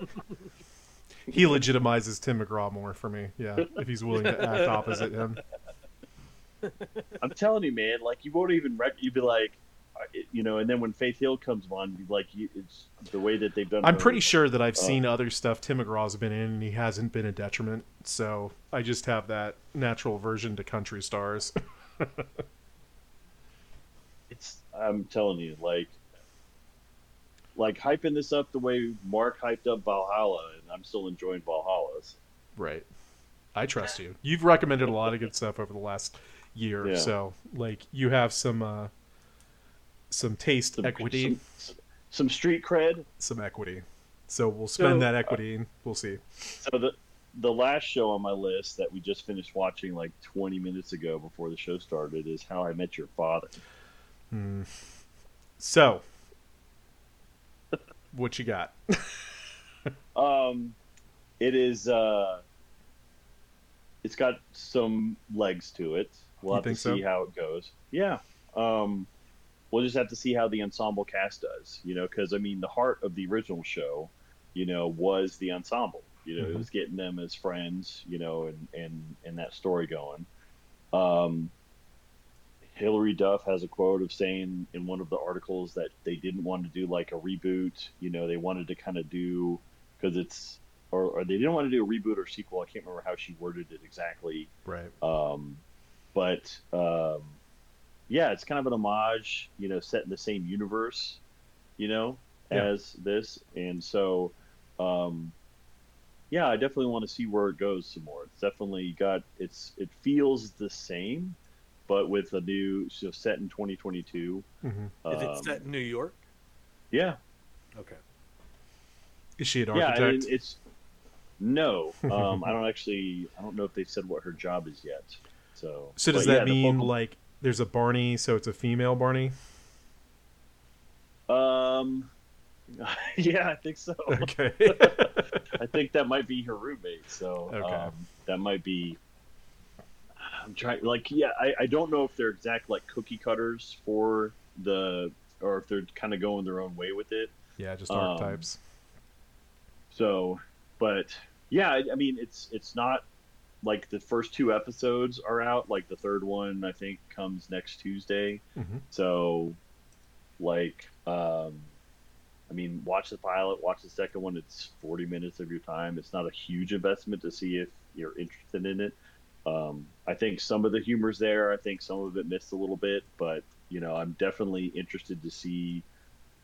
He legitimizes Tim McGraw more for me. Yeah, if he's willing to act opposite him. i'm telling you man like you won't even rec- you'd be like uh, you know and then when faith hill comes on you'd be like you, it's the way that they've done I'm pretty sure that I've Oh. seen other stuff Tim McGraw's been in, and he hasn't been a detriment. So I just have that natural aversion to country stars. it's i'm telling you like like hyping this up the way mark hyped up valhalla and i'm still enjoying valhalla's right. I trust you. You've recommended a lot of good stuff over the last year, Yeah. so like you have some uh some taste some, equity, some, some street cred some equity. So we'll spend So, that uh, equity and we'll see. so the the last show on my list that we just finished watching like 20 minutes ago before the show started is how i met your father Hmm. So what you got? um it is uh it's got some legs to it we'll You have to think so? see how it goes yeah um we'll just have to see how the ensemble cast does you know because i mean the heart of the original show you know was the ensemble you know it Mhm. was getting them as friends you know and and and that story going um Hilary Duff has a quote of saying in one of the articles that they didn't want to do like a reboot. You know, they wanted to kind of do because it's or, or they didn't want to do a reboot or sequel. I can't remember how she worded it exactly. Right. Um, but um, yeah, it's kind of an homage. You know, set in the same universe. You know, Yeah. as this, and so um, yeah, I definitely want to see where it goes some more. It's definitely got it's it feels the same, but with a new so set in 2022. hmm Is Um, it set in New York? Yeah, Okay. Is she an yeah, architect? I mean, it's no. Um, I don't actually. I don't know if they've said what her job is yet. So, so does but yeah, that the mean vocal- like there's a Barney, so it's a female Barney? Um, yeah, I think so. Okay. I think that might be her roommate. So Okay. um, that might be. I'm trying. Like, yeah, I, I don't know if they're exact like cookie cutters for the, or if they're kind of going their own way with it. yeah, just Um, archetypes. So, but yeah, I, I mean, it's it's not like the first two episodes are out. Like the third one, I think, comes next Tuesday. Mhm. So, like, um, I mean, watch the pilot, watch the second one. It's 40 minutes of your time. It's not a huge investment to see if you're interested in it. Um, I think some of the humor's there. I think some of it missed a little bit, but you know, I'm definitely interested to see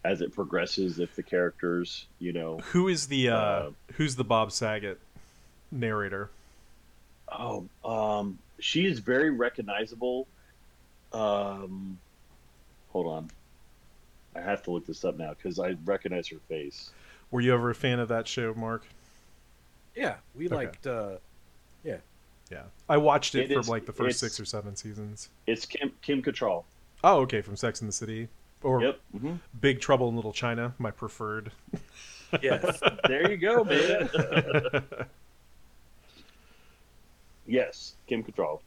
as it progresses if the characters, you know, Who is the uh, uh, who's the Bob Saget narrator? Oh, um, she is very recognizable. Um, hold on, I have to look this up now because I recognize her face. Were you ever a fan of that show, Mark? Yeah, we Okay. liked. Uh, Yeah, I watched it, It for is- like the first six or seven seasons. It's Kim Kim Cattrall. Oh, okay, from Sex and the City or Yep. hmm Big Trouble in Little China, my preferred. yes. There you go, man. yes, Kim Cattrall.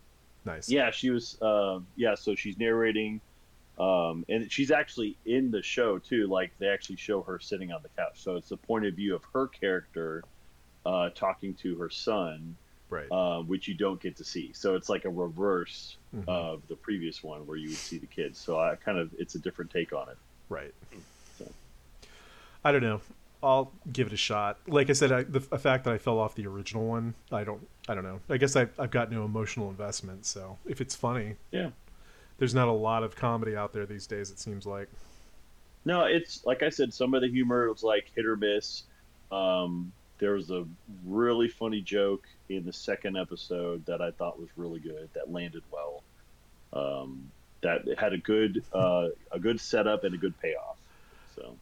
nice. Yeah, she was. Um, yeah, so she's narrating, um, and she's actually in the show too. Like they actually show her sitting on the couch, so it's the point of view of her character uh, talking to her son, Right. uh, which you don't get to see. So it's like a reverse Mhm. of the previous one where you would see the kids. So I kind of it's a different take on it. Right. So. I don't know. I'll give it a shot. Like I said, I, the, the fact that I fell off the original one, I don't, I don't know. I guess I, I've got no emotional investment. So if it's funny, Yeah. there's not a lot of comedy out there these days. It seems like. No, it's like I said. Some of the humor was like hit or miss. Um, there was a really funny joke in the second episode that I thought was really good. That landed well. Um, that had a good uh, a good setup and a good payoff. So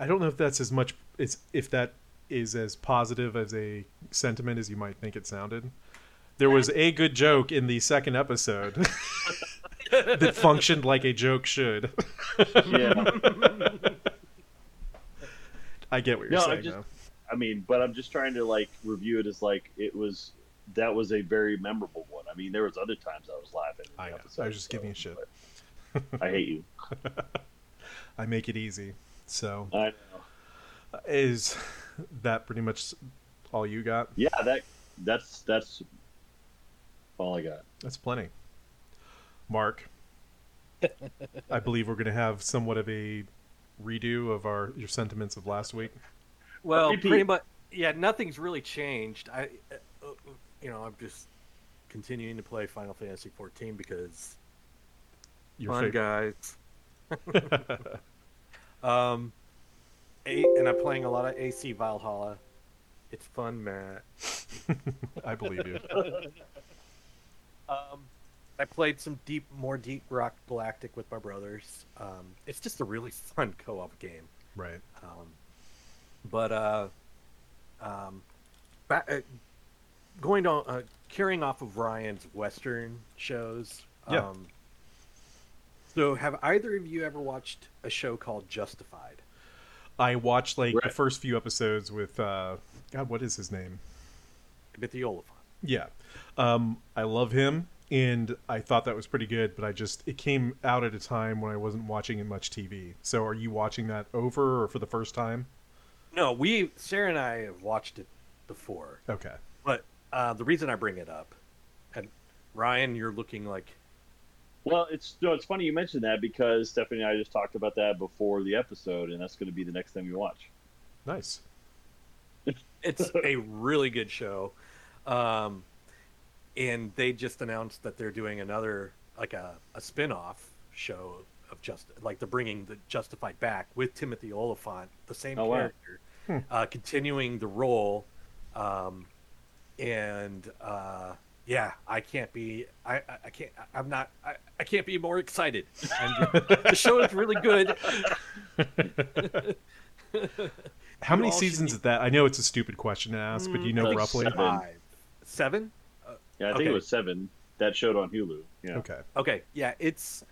I don't know if that's as much. It's if that is as positive as a sentiment as you might think it sounded. There was a good joke in the second episode that functioned like a joke should. yeah, I get what you're No, I saying. just- though. I mean, but I'm just trying to like review it as like it was. That was a very memorable one. I mean, there was other times I was laughing. In the I know. episode, I was just so, giving you shit. I hate you. I make it easy. So I know. is that pretty much all you got? Yeah, that that's that's all I got. That's plenty. Mark, I believe we're going to have somewhat of a redo of our your sentiments of last week. Well, pretty much. Yeah, nothing's really changed. I, uh, you know, I'm just continuing to play Final Fantasy 14 because Your fun favorite. guys. Um, a, and I'm playing a lot of AC Valhalla. It's fun, Matt. I believe you. Um, I played some deep, more deep rock galactic with my brothers. Um, it's just a really fun co-op game. Right. Um, but uh, um, ba- uh, going on, uh, carrying off of Ryan's Western shows. Yeah. Um, so, have either of you ever watched a show called Justified? I watched like the first few episodes with uh God, what is his name? Timothy Olyphant. Yeah. Um I love him and I thought that was pretty good, but I just it came out at a time when I wasn't watching much TV. So are you watching that over or for the first time? No, we Sarah and I have watched it before, Okay. but uh, the reason I bring it up, and Ryan, you're looking like Well, it's no, it's funny you mentioned that because Stephanie and I just talked about that before the episode, and that's going to be the next thing we watch. Nice. it's a really good show um and they just announced that they're doing another like a, a spin-off show of just like they're bringing the justified back with timothy olyphant the same Oh, wow. character Hmm. uh continuing the role um and uh yeah i can't be i i, I can't I- i'm not I, I can't be more excited and the show is really good How many seasons be- is that? I know it's a stupid question to ask, but do you know think roughly? seven. five seven Yeah, I think Okay. it was seven that showed on Hulu. Yeah, Okay. Okay, yeah, it's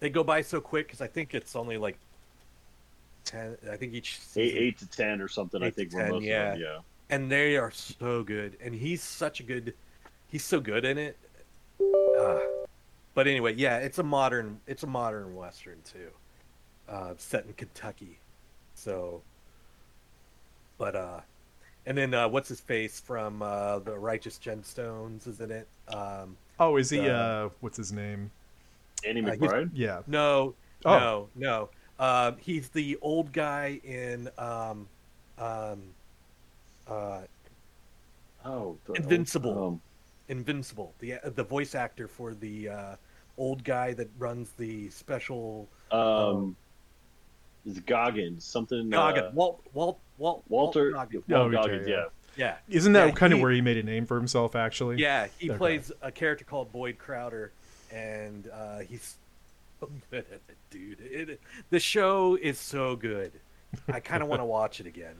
they go by so quick because I think it's only like ten. I think each eight, season, eight to ten or something. I think 10, most yeah. of them. Yeah, and they are so good, and he's such a good, he's so good in it. Uh, but anyway, yeah, it's a modern, it's a modern western too, uh, set in Kentucky. So, but uh, and then uh, what's his face from uh, the Righteous Gemstones is in it? Um, Oh, is he uh what's his name? Annie Uh, McBride. Yeah. No, Oh. no, no. Um, he's the old guy in um, um, uh, oh, the- Invincible. Um, Invincible, the the voice actor for the uh, old guy that runs the special um, is Goggins something? Goggin. Uh, Walt, Walt, Walt, Walter. Walt Goggins. Walt Oh, okay, Goggins. yeah. Yeah. Yeah, Isn't that Yeah, kind of where he made a name for himself actually? yeah. He Okay. plays a character called Boyd Crowder, and uh, he's so good at it, dude. It, the show is so good. I kind of want to watch it again.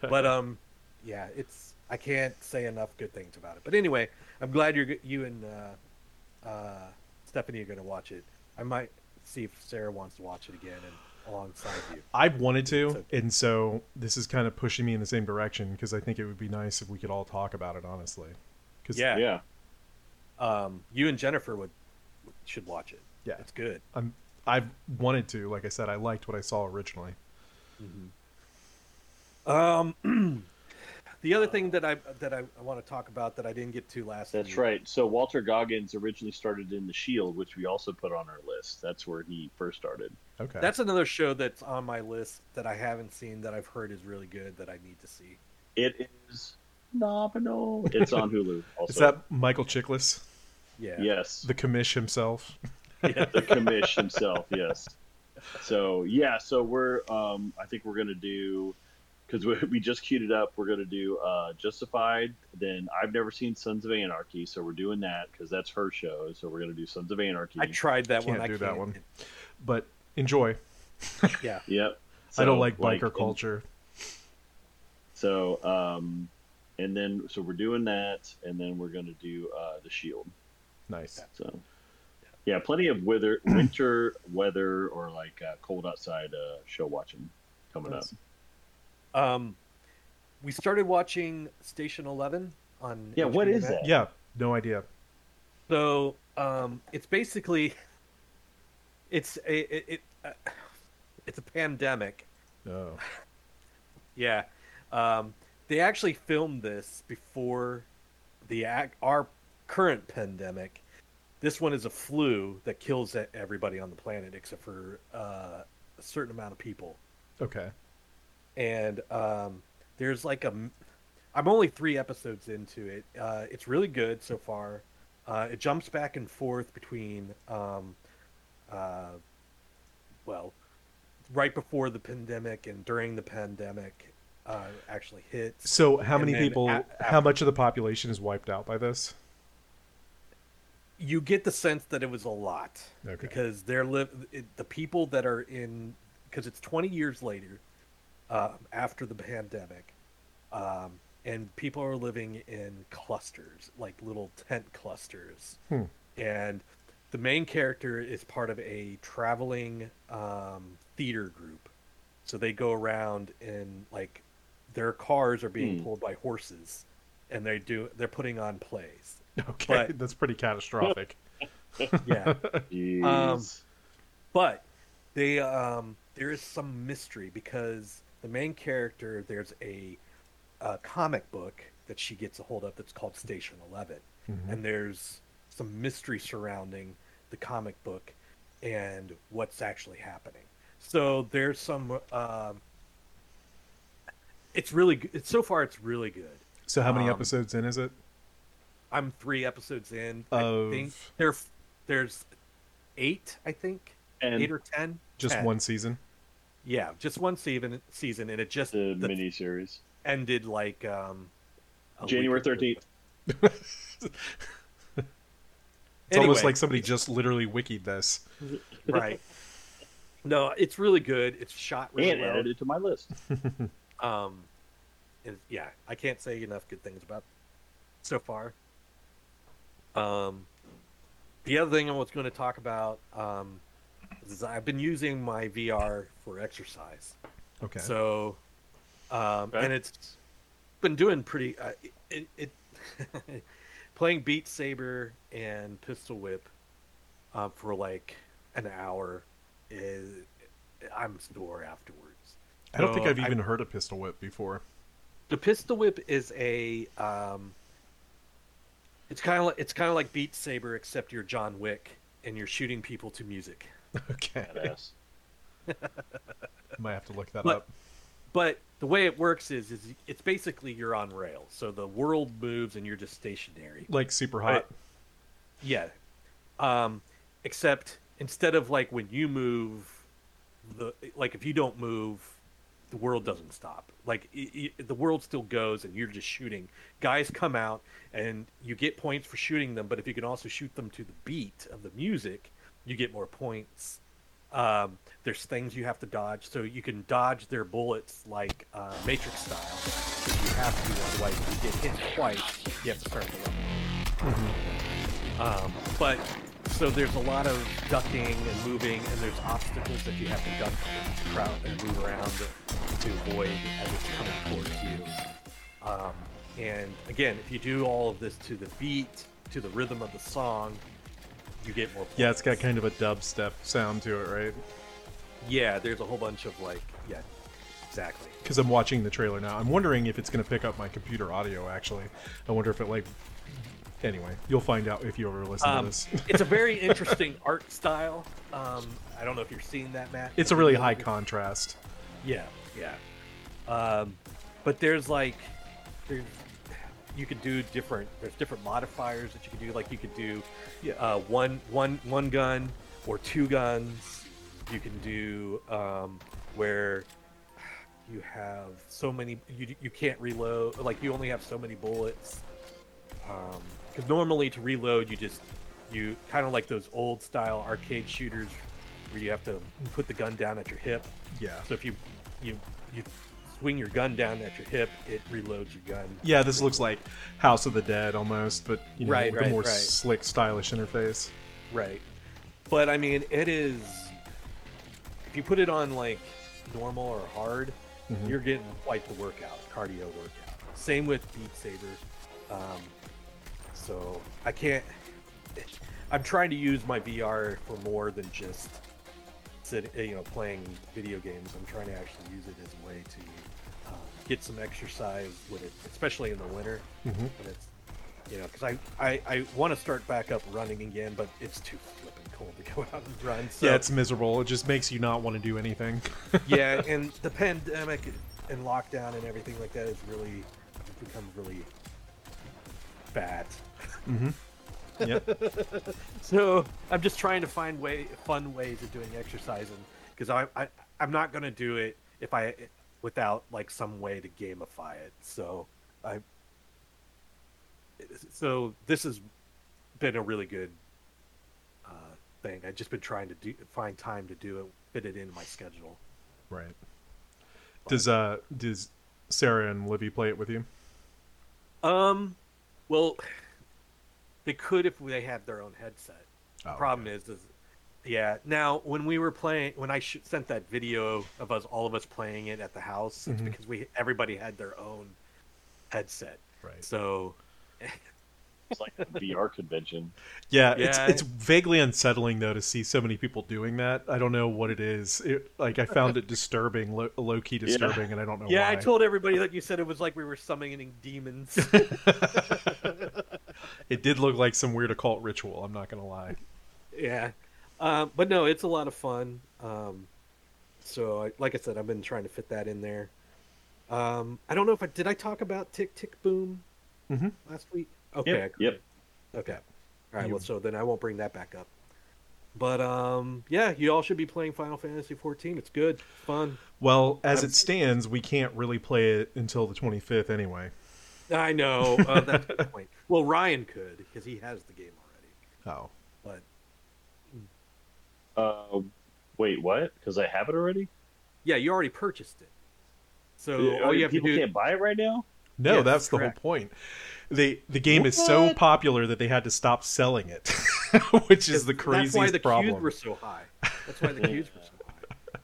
but um yeah it's i can't say enough good things about it but anyway i'm glad you're you and uh uh stephanie are going to watch it i might see if sarah wants to watch it again and alongside you I've wanted to, So- and so this is kind of pushing me in the same direction because I think it would be nice if we could all talk about it honestly. Cause Yeah. Yeah. um you and jennifer would should watch it Yeah. it's good I'm I've wanted to. Like I said, I liked what I saw originally. um the other thing that I that I, I want to talk about that I didn't get to last. That's week- right. So Walter Goggins originally started in The Shield, which we also put on our list. That's where he first started. Okay. That's another show that's on my list that I haven't seen that I've heard is really good that I need to see. It is phenomenal. It's on Hulu. Also. Is that Michael Chiklis, Yeah. yes? the commish himself? Yeah. the commish himself yes so yeah so we're um i think we're gonna do because we, we just queued it up we're gonna do uh justified then i've never seen sons of anarchy so we're doing that because that's her show so we're gonna do sons of anarchy I tried that one. Can't I do can't. that one. But enjoy. Yeah. yep I don't like biker and- culture. so um and then so we're doing that and then we're gonna do uh the shield Nice. so yeah plenty of weather winter weather or like uh, cold outside uh show watching coming up Um, we started watching Station Eleven on. Yeah, what HBO is Max. that? Yeah, no idea. So um, it's basically it's a it, it uh, it's a pandemic. Oh. Yeah, um, they actually filmed this before the ac- our current pandemic. This one is a flu that kills everybody on the planet except for uh, a certain amount of people. Okay. and um, there's like a. I'm only three episodes into it uh, it's really good so far uh, it jumps back and forth between um, uh, well right before the pandemic and during the pandemic uh, actually hits So, how many people? a- how much of the population is wiped out by this? You get the sense that it was a lot Okay. because they're live it, the people that are in because it's 20 years later um, after the pandemic um, and people are living in clusters like little tent clusters Hmm. and the main character is part of a traveling um, theater group so they go around and like their cars are being Hmm. pulled by horses and they do they're putting on plays Okay, But- that's pretty catastrophic. yeah Um, but they um there is some mystery because the main character there's a, a comic book that she gets a hold of that's called Station 11 Mhm. and there's some mystery surrounding the comic book and what's actually happening. So there's some um it's really g- it's so far it's really good. So, how many um, episodes in is it? I'm 3 episodes in. Of- I think there there's 8, I think. and 8 or 10. Just 10. one season. Yeah, just one season season, and it just the the- mini series. ended like um, January week or two. thirteenth. It's almost like somebody just literally wikied this. right. No, it's really good. It's shot really and well. added it to my list. Um, and yeah, I can't say enough good things about so far. Um, the other thing I was going to talk about um, is I've been using my VR for exercise. Okay. So, um, Okay. and it's been doing pretty. Uh, it, it playing Beat Saber and Pistol Whip uh, for like an hour is I'm sore afterwards. I don't think I've I- even heard of Pistol Whip before. The Pistol Whip is a. Um, it's kind of like it's kind of like Beat Saber, except you're John Wick and you're shooting people to music. Okay. Badass. Might have to look that But- up. But the way it works is, is it's basically you're on rails, so the world moves and you're just stationary. Like super hot. Right. Yeah. Um, except instead of like when you move, the like if you don't move, the world doesn't stop. Like i i the world still goes, and you're just shooting. Guys come out, and you get points for shooting them. But if you can also shoot them to the beat of the music, you get more points. Um, there's things you have to dodge, so you can dodge their bullets like uh, Matrix style. If you have to, otherwise if you get hit twice, you have to start the level. Um, but so there's a lot of ducking and moving, and there's obstacles that you have to duck and crowd and move around to avoid as it's coming towards you. Um, and again, if you do all of this to the beat, to the rhythm of the song, you get more. Points. Yeah, it's got kind of a dubstep sound to it, right? Yeah, there's a whole bunch of like yeah. exactly. because I'm watching the trailer now. I'm wondering if it's going to pick up my computer audio. Actually, I wonder if it like. Anyway, you'll find out if you ever listen to Um, this. it's a very interesting art style. Um, I don't know if you're seeing that, Matt. It's a really high contrast. Yeah, yeah. Um, but there's like, there's, you could do different. There's different modifiers that you could do. Like you could do, uh, one one one gun or two guns. You can do um, where you have so many. You you can't reload. Like you only have so many bullets. Because normally to reload, you just you kind of like those old style arcade shooters where you have to put the gun down at your hip. Yeah. So if you you you swing your gun down at your hip, it reloads your gun. Yeah, this looks like House of the Dead almost, but you know, Right, with a more right. slick, stylish interface. Right. But I mean, it is. If you put it on like normal or hard, Mhm. you're getting quite the workout, cardio workout. Same with Beat Saber. Um, so I can't. I'm trying to use my VR for more than just sit, you know, playing video games. I'm trying to actually use it as a way to uh, get some exercise with it, especially in the winter Mhm. when it's you know because I, I i want to start back up running again but it's too flipping cold to go out and run so Yeah, it's miserable. It just makes you not want to do anything. yeah and the pandemic and lockdown and everything like that has really become really bad mm-hmm. Yep. so i'm just trying to find way fun ways of doing exercising because I, I i'm not going to do it if i without like some way to gamify it so i so this has been a really good uh, thing i've just been trying to do find time to do it fit it into my schedule Right. Does uh does Sarah and Livy play it with you? um well they could if they had their own headset Oh, problem is, is yeah. Now, when we were playing, when I sh- sent that video of us, all of us playing it at the house, it's Mhm. because we everybody had their own headset. Right. So, It's like a VR convention. Yeah, it's Yeah. it's vaguely unsettling though to see so many people doing that. I don't know what it is. It, like I found it disturbing, low, low key disturbing, and I don't know yeah, why. I told everybody that you said it was like we were summoning demons. it did look like some weird occult ritual. I'm not gonna lie. yeah, um, but no, it's a lot of fun. Um, so, I, like I said, I've been trying to fit that in there. Um, I don't know if I did. I talk about Tick Tick Boom Mhm. last week. Okay, Yep. Yep. Okay. All right. You- Well, so then I won't bring that back up. But um, yeah, you all should be playing Final Fantasy 14. It's good, fun. Well, as I'm- it stands, we can't really play it until the 25th anyway. I know uh, that's the point. Well, Ryan could because he has the game already. Oh, But Uh, wait, what? Because I have it already. yeah, you already purchased it. So Uh, all you have to people do. can't buy it right now. no, Yes, that's the whole point. The the game is so popular that they had to stop selling it, which is the craziest problem. That's why the problem. queues were so high. That's why the queues were so high.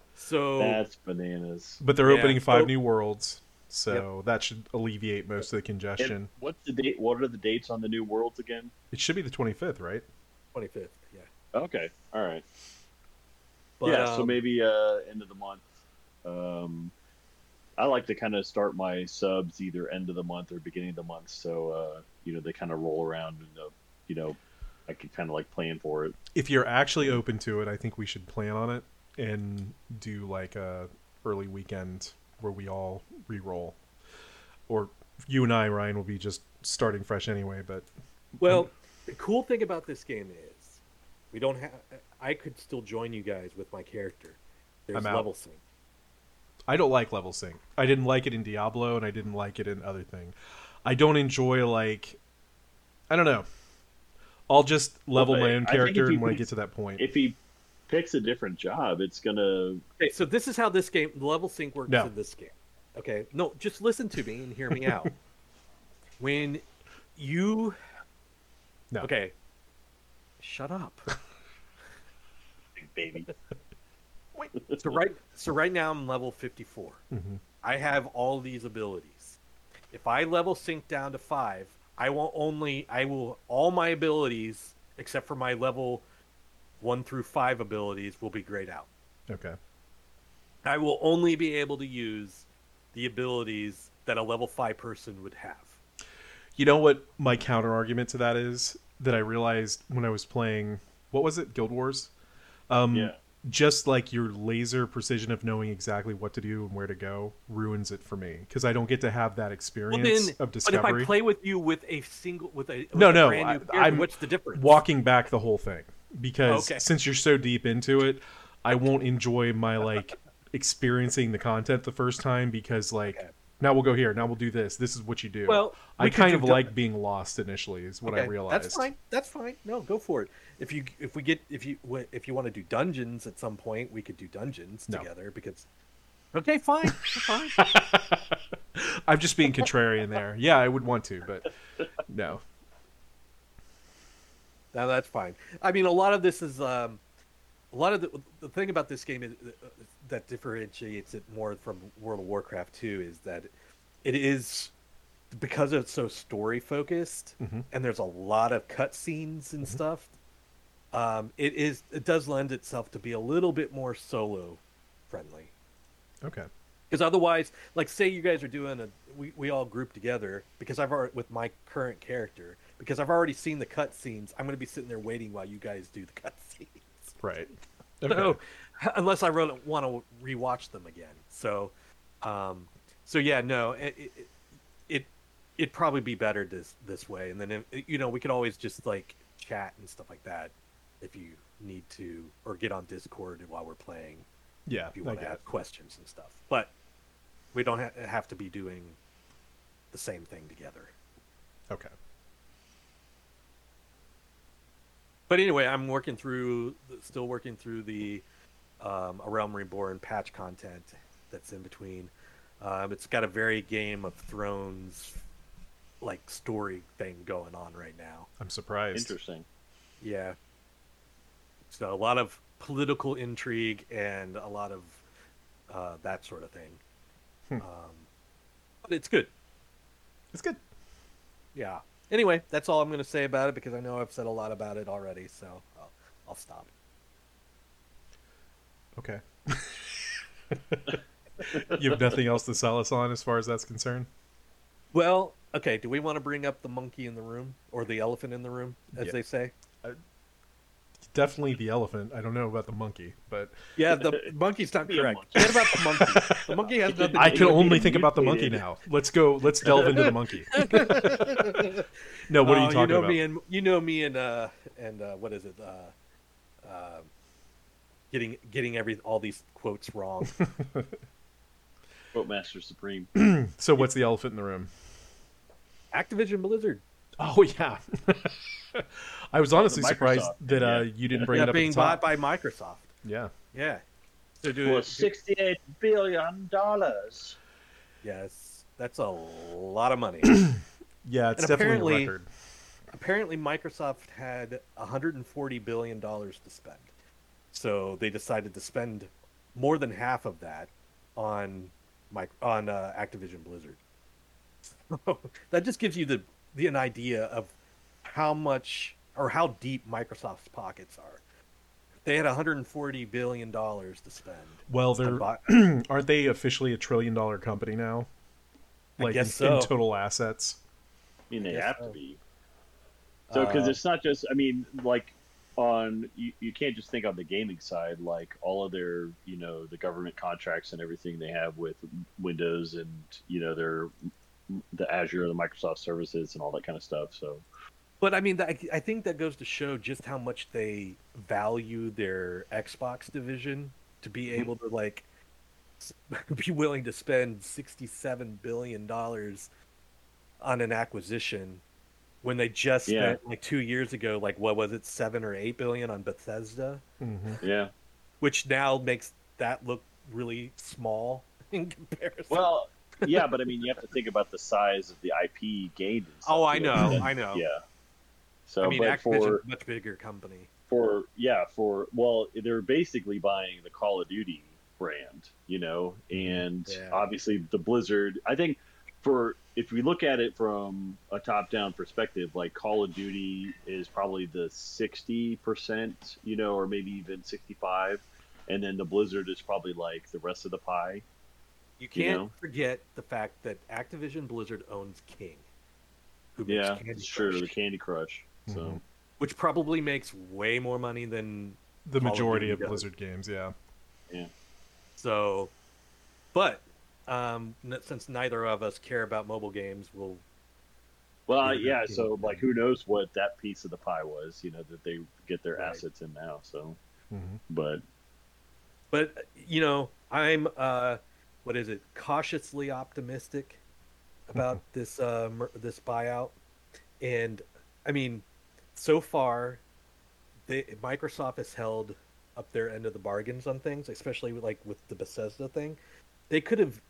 So That's bananas. But they're Yeah, opening five so- new worlds, so that should alleviate most of the congestion. And what's the date? What are the dates on the new worlds again? It should be the 25th, right? 25th, yeah. Okay, all right. But, yeah, so um, maybe uh, end of the month. Um, I like to kind of start my subs either end of the month or beginning of the month, so uh, you know they kind of roll around and uh, you know I can kind of like plan for it. If you're actually open to it, I think we should plan on it and do like a early weekend where we all re-roll. Or you and I, Ryan, will be just starting fresh anyway. But Well, the cool thing about this game is we don't have. I could still join you guys with my character. There's I'm out. level sync. I don't like level sync. I didn't like it in Diablo, and I didn't like it in other thing. I don't enjoy like I don't know. I'll just level Well, my own character, if and when I get to that point, If he picks a different job, it's gonna. Okay, so this is how this game level sync works No. in this game. Okay, no, just listen to me and hear me out. when you no. okay, shut up. Big baby. so right, so right now I'm level 54. Mhm. I have all these abilities. If I level sync down to five, I will only I will all my abilities except for my level one through five abilities will be grayed out. Okay. I will only be able to use the abilities that a level five person would have. You know what my counter argument to that is that I realized when I was playing what was it, Guild Wars? Um Yeah. just like your laser precision of knowing exactly what to do and where to go ruins it for me because I don't get to have that Well, experience then, of but if. I play with you with a single with a with No, a no, brand new I- I'm what's the difference? walking back the whole thing because Okay. since you're so deep into it, I won't enjoy my like experiencing the content the first time because like Okay. now we'll go here, now we'll do this. This is what you do. Well, I we kind of like being lost initially is what I Okay, realized. That's fine. That's fine. No, go for it. If you if we get if you if you want to do dungeons at some point, we could do dungeons No. together because. Okay, fine, fine. I'm just being contrarian there. Yeah, I would want to, but no. No, that's fine. I mean, a lot of this is um, a lot of the the thing about this game is, uh, that differentiates it more from World of Warcraft 2 is that it is because it's so story focused Mhm. and there's a lot of cutscenes and stuff. Um, it is it does lend itself to be a little bit more solo friendly. Okay. Because otherwise, like say you guys are doing a we, we all group together because I've already with my current character because I've already seen the cutscenes. I'm going to be sitting there waiting while you guys do the cutscenes. Right. So unless I really want to rewatch them again. So, um, so yeah, no, it it, it it'd probably be better this this way, and then if, you know we could always just like chat and stuff like that if you need to, or get on Discord while we're playing yeah, if you want to have questions and stuff. But we don't ha- have to be doing the same thing together. Okay. But anyway, I'm working through, still working through the um, A Realm Reborn patch content that's in between. Um, it's got a very Game of Thrones like story thing going on right now. I'm surprised. Interesting. Yeah. So a lot of political intrigue and a lot of uh, that sort of thing. Hmm. Um, but it's good. It's good. Yeah. Anyway, that's all I'm going to say about it because I know I've said a lot about it already. So I'll, I'll stop. Okay. you have nothing else to sell us on as far as that's concerned? Well, okay. Do we want to bring up the monkey in the room or the elephant in the room, as Yeah. they say? Uh, Definitely the elephant. I don't know about the monkey, but Yeah, the monkey's not correct. monkey. Forget about the monkey. The monkey has nothing. I to can do with only think about the monkey now. Let's go. Let's delve into the monkey. No, what are Oh, you talking you know about? Me and, you know me and uh and uh, what is it? Uh, uh, getting getting every all these quotes wrong. Quote Master Supreme. So what's the elephant in the room? Activision Blizzard. Oh yeah. I was honestly Microsoft, surprised that uh, you didn't bring yeah, it up being at the top. bought by Microsoft. Yeah. Yeah. So do For sixty-eight billion dollars. Yes, that's a lot of money. Yeah, it's And definitely apparently- a record. Apparently, Microsoft had 140 billion dollars to spend, so they decided to spend more than half of that on mic- on uh, Activision Blizzard. that just gives you the, the an idea of how much or how deep Microsoft's pockets are. They had 140 billion dollars to spend. Well, they're buy- aren't they officially a trillion dollar company now? I Like guess in, in so. total assets. I mean, they Yes, have so. to be. So, because Uh, it's not just, I mean, like on you, you can't just think on the gaming side, like all of their, you know, the government contracts and everything they have with Windows and you know their the Azure, the Microsoft services, and all that kind of stuff. So, But I mean, that, I think that goes to show just how much they value their Xbox division to be Mm-hmm. able to like be willing to spend sixty-seven billion dollars on an acquisition when they just Yeah. spent like two years ago, like what was it, seven or eight billion on Bethesda, hmm yeah. which now makes that look really small in comparison. Well, yeah, but I mean, you have to think about the size of the IP gained. oh, I know, I know. Yeah. So, I mean, but for a much bigger company. for yeah for well they're basically buying the call of duty brand you know mm, and Yeah. obviously the blizzard i think for if we look at it from a top down perspective like call of duty is probably the 60% you know or maybe even 65 and then the Blizzard is probably like the rest of the pie. You can't know? forget the fact that Activision Blizzard owns King, who makes Yeah, Candy it's. Crush, The Candy Crush. So Mhm. which probably makes way more money than The Call majority Duty of. Blizzard games, yeah. Yeah. So. But um, since neither of us care about mobile games, we'll well, Yeah, yeah. yeah. So like, who knows what that piece of the pie was? You know that they get their Right. assets in now. So, Mhm. but But you know, I'm uh, what is it? Cautiously optimistic about this uh, mer- this buyout, and I mean, so far, they Microsoft has held up their end of the bargains on things, especially with, like with the Bethesda thing. They could have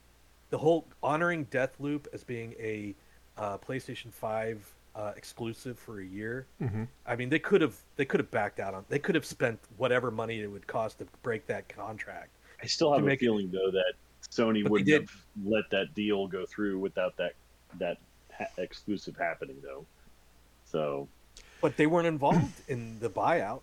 the whole honoring Deathloop as being a uh, PlayStation Five uh, exclusive for a year. Mhm. I mean, they could have they could have backed out on. They could have spent whatever money it would cost to break that contract. I still have a make it- feeling though that Sony But wouldn't did. have let that deal go through without that that ha- exclusive happening though. So But they weren't involved in the buyout.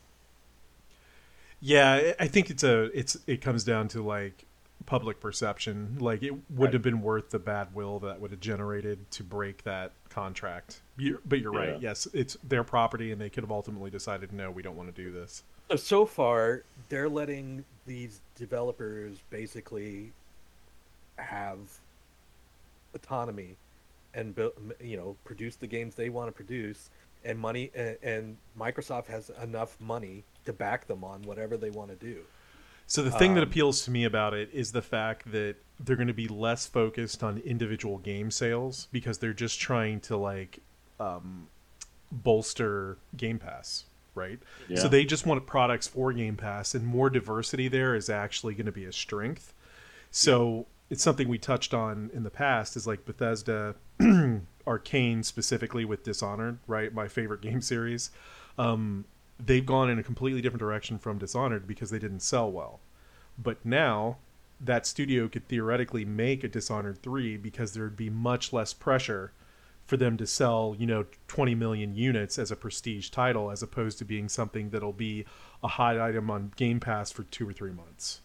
Yeah, I- I think it's a it's it comes down to like public perception. Like it wouldn't Right. have been worth the bad will that would have generated to break that contract. you but you're right. Yes, it's their property, and they could have ultimately decided, no, we don't want to do this. So so far, they're letting these developers basically have autonomy and build, you know, produce the games they want to produce, and money. And, and Microsoft has enough money to back them on whatever they want to do. So the thing that Um, appeals to me about it is the fact that they're going to be less focused on individual game sales because they're just trying to like um, bolster Game Pass, right? Yeah. So they just want products for Game Pass, and more diversity there is actually going to be a strength. So it's something we touched on in the past is like Bethesda, Arcane specifically with Dishonored, right? My favorite game series. Um, they've gone in a completely different direction from Dishonored because they didn't sell well. But now that studio could theoretically make a Dishonored 3 because there would be much less pressure for them to sell, you know, 20 million units as a prestige title as opposed to being something that'll be a hot item on Game Pass for 2 or 3 months.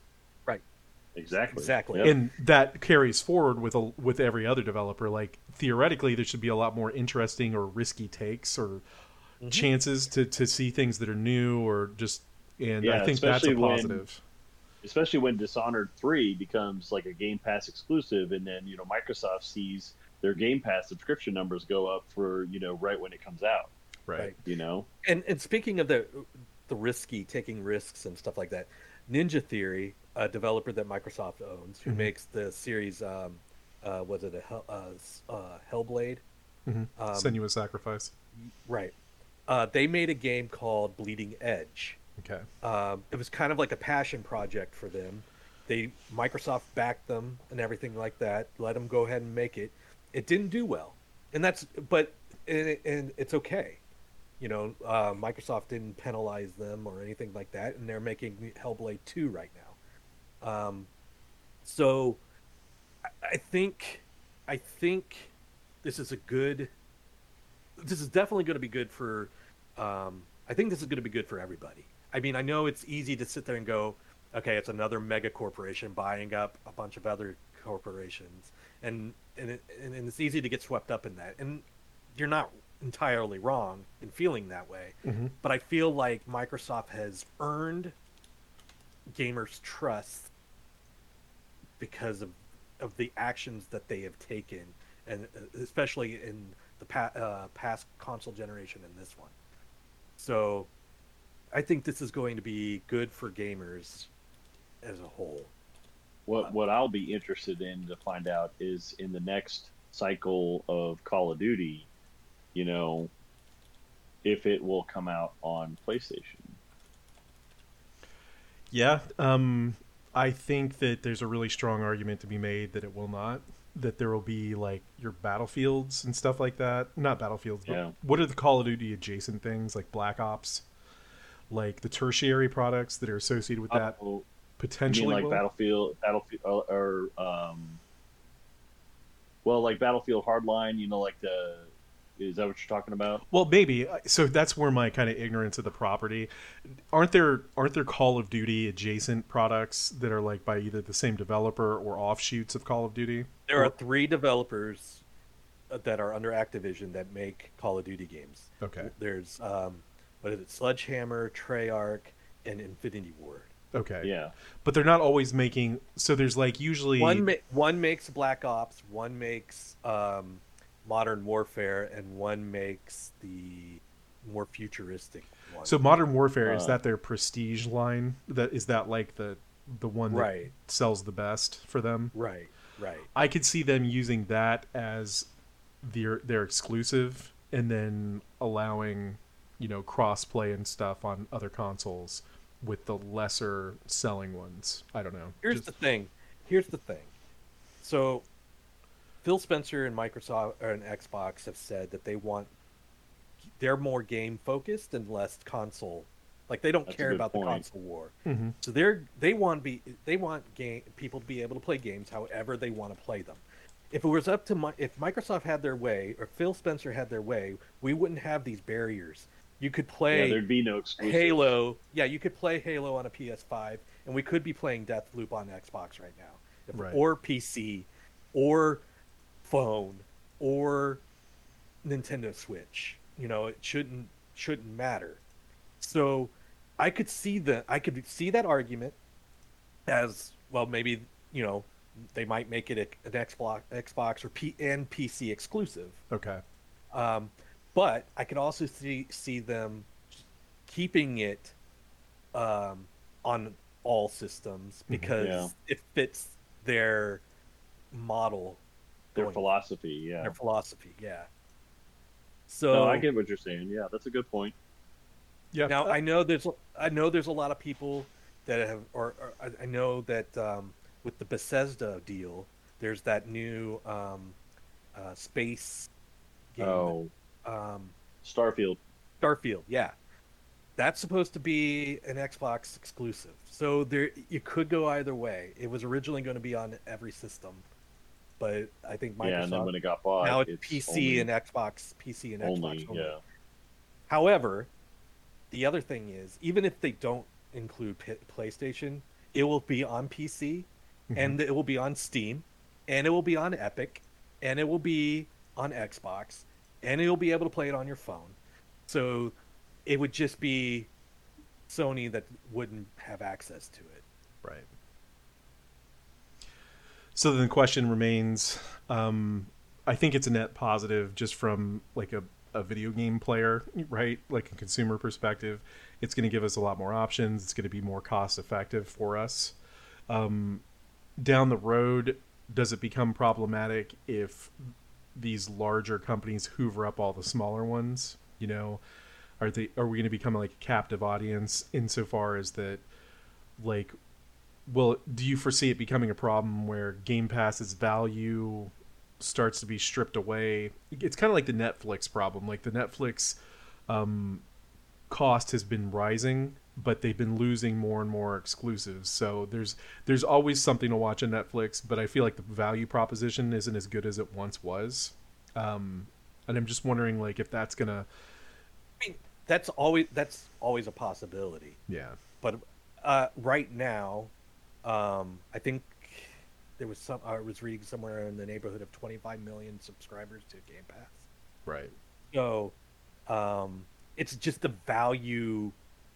Right. exactly. Exactly. Yep. And that carries forward with a, with every other developer like theoretically there should be a lot more interesting or risky takes or Mm-hmm. chances to to see things that are new or just and I think that's a especially when- positive. especially when Dishonored Three becomes like a Game Pass exclusive, and then you know Microsoft sees their Game Pass subscription numbers go up for you know right when it comes out. right. Right. You know, And and speaking of the the risky taking risks and stuff like that, Ninja Theory, a developer that Microsoft owns, who Mhm. makes the series, um, uh, was it a Hell, uh, uh, Hellblade? Mhm. Um, Senua's Sacrifice. Right. Uh, they made a game called Bleeding Edge. Okay. Um, it was kind of like a passion project for them. They Microsoft backed them and everything like that. Let them go ahead and make it. It didn't do well, and that's but and, and it's okay. You know, uh, Microsoft didn't penalize them or anything like that, and they're making Hellblade two right now. Um, so I, think I think this is a good. This is definitely going to be good for. Um, I think this is going to be good for everybody. I mean, I know it's easy to sit there and go, okay, it's another mega corporation buying up a bunch of other corporations, and and, it, and and it's easy to get swept up in that. And you're not entirely wrong in feeling that way, Mhm. but I feel like Microsoft has earned gamers' trust because of of the actions that they have taken, and uh, especially in the pa- uh, past console generation and this one. So, I think this is going to be good for gamers as a whole. what what I'll be interested in to find out is in the next cycle of Call of Duty, you know, if it will come out on PlayStation. Yeah. Um, I think that there's a really strong argument to be made that it will not. That there will be like your battlefields and stuff like that. Not battlefields, but Yeah. what are the Call of Duty adjacent things like Black Ops, like the tertiary products that are associated with that Oh, potentially mean like will? Battlefield, Battlefield, or, or um, well, like Battlefield Hardline. You know, like the Is that what you're talking about? Well, maybe. So that's where my kind of ignorance of the property. Aren't there aren't there Call of Duty adjacent products that are like by either the same developer or offshoots of Call of Duty? There are three developers uh, that are under Activision that make Call of Duty games. Okay. There's um, what is it? Sledgehammer, Treyarch, and Infinity Ward. Okay. Yeah. But they're not always making. So there's like usually One ma- one makes Black Ops, one makes um, Modern Warfare, and one makes the more futuristic one. So Modern Warfare is Uh. that their prestige line? That is that like the the one that Right. sells the best for them? right, right. I could see them using that as their their exclusive, and then allowing you know crossplay and stuff on other consoles with the lesser selling ones. I don't know. Here's Just- the thing. Here's the thing. So, Phil Spencer and Microsoft and Xbox have said that they want they're more game focused and less console. Like they don't That's care about point. the console war. Mhm. So they're they want to be they want game people to be able to play games however they want to play them. If it was up to my, if Microsoft had their way or Phil Spencer had their way, we wouldn't have these barriers. You could play Yeah, there'd be no exclusive. Halo. Yeah, you could play Halo on a PS5, and we could be playing Deathloop on Xbox right now, If- Right. or PC, or phone, or Nintendo Switch. You know, it shouldn't shouldn't matter. So, I could see the I could see that argument as well. Maybe you know they might make it a, an Xbox Xbox or P and PC exclusive. Okay. Um, but I could also see see them keeping it um, on all systems because Yeah. it fits their model, Their going- philosophy, yeah. their philosophy. Yeah. So no, I get what you're saying. Yeah, that's a good point. Yeah. now I know there's I know there's a lot of people that have or, or I- I know that um, with the Bethesda deal, there's that new um, uh, space game. Oh, Um, Starfield. Starfield, yeah. That's supposed to be an Xbox exclusive. So there you could go either way. It was originally going to be on every system, but I think Microsoft yeah, and then when it got bought, now it's, it's PC and Xbox, PC and only, Xbox. only. yeah. However, the other thing is, even if they don't include P- PlayStation, it will be on PC, Mhm. and it will be on Steam, and it will be on Epic, and it will be on Xbox, and you'll be able to play it on your phone. So it would just be Sony that wouldn't have access to it. Right. So then the question remains um, I think it's a net positive just from like a, a video game player, right? Like a consumer perspective. It's going to give us a lot more options. It's going to be more cost effective for us. Um, down the road, does it become problematic if these larger companies hoover up all the smaller ones? You know, are they are we going to become like a captive audience insofar as that like well do you foresee it becoming a problem where game pass's value starts to be stripped away? It's kind of like the netflix problem like the netflix um, cost has been rising but they've been losing more and more exclusives. So there's there's always something to watch on netflix but i feel like the value proposition isn't as good as it once was. Um, and i'm just wondering like if that's gonna I mean, that's always that's always a possibility. yeah. But uh, right now, um, I think there was some. I was reading somewhere in the neighborhood of 25 million subscribers to Game Pass. right So, um, it's just the value.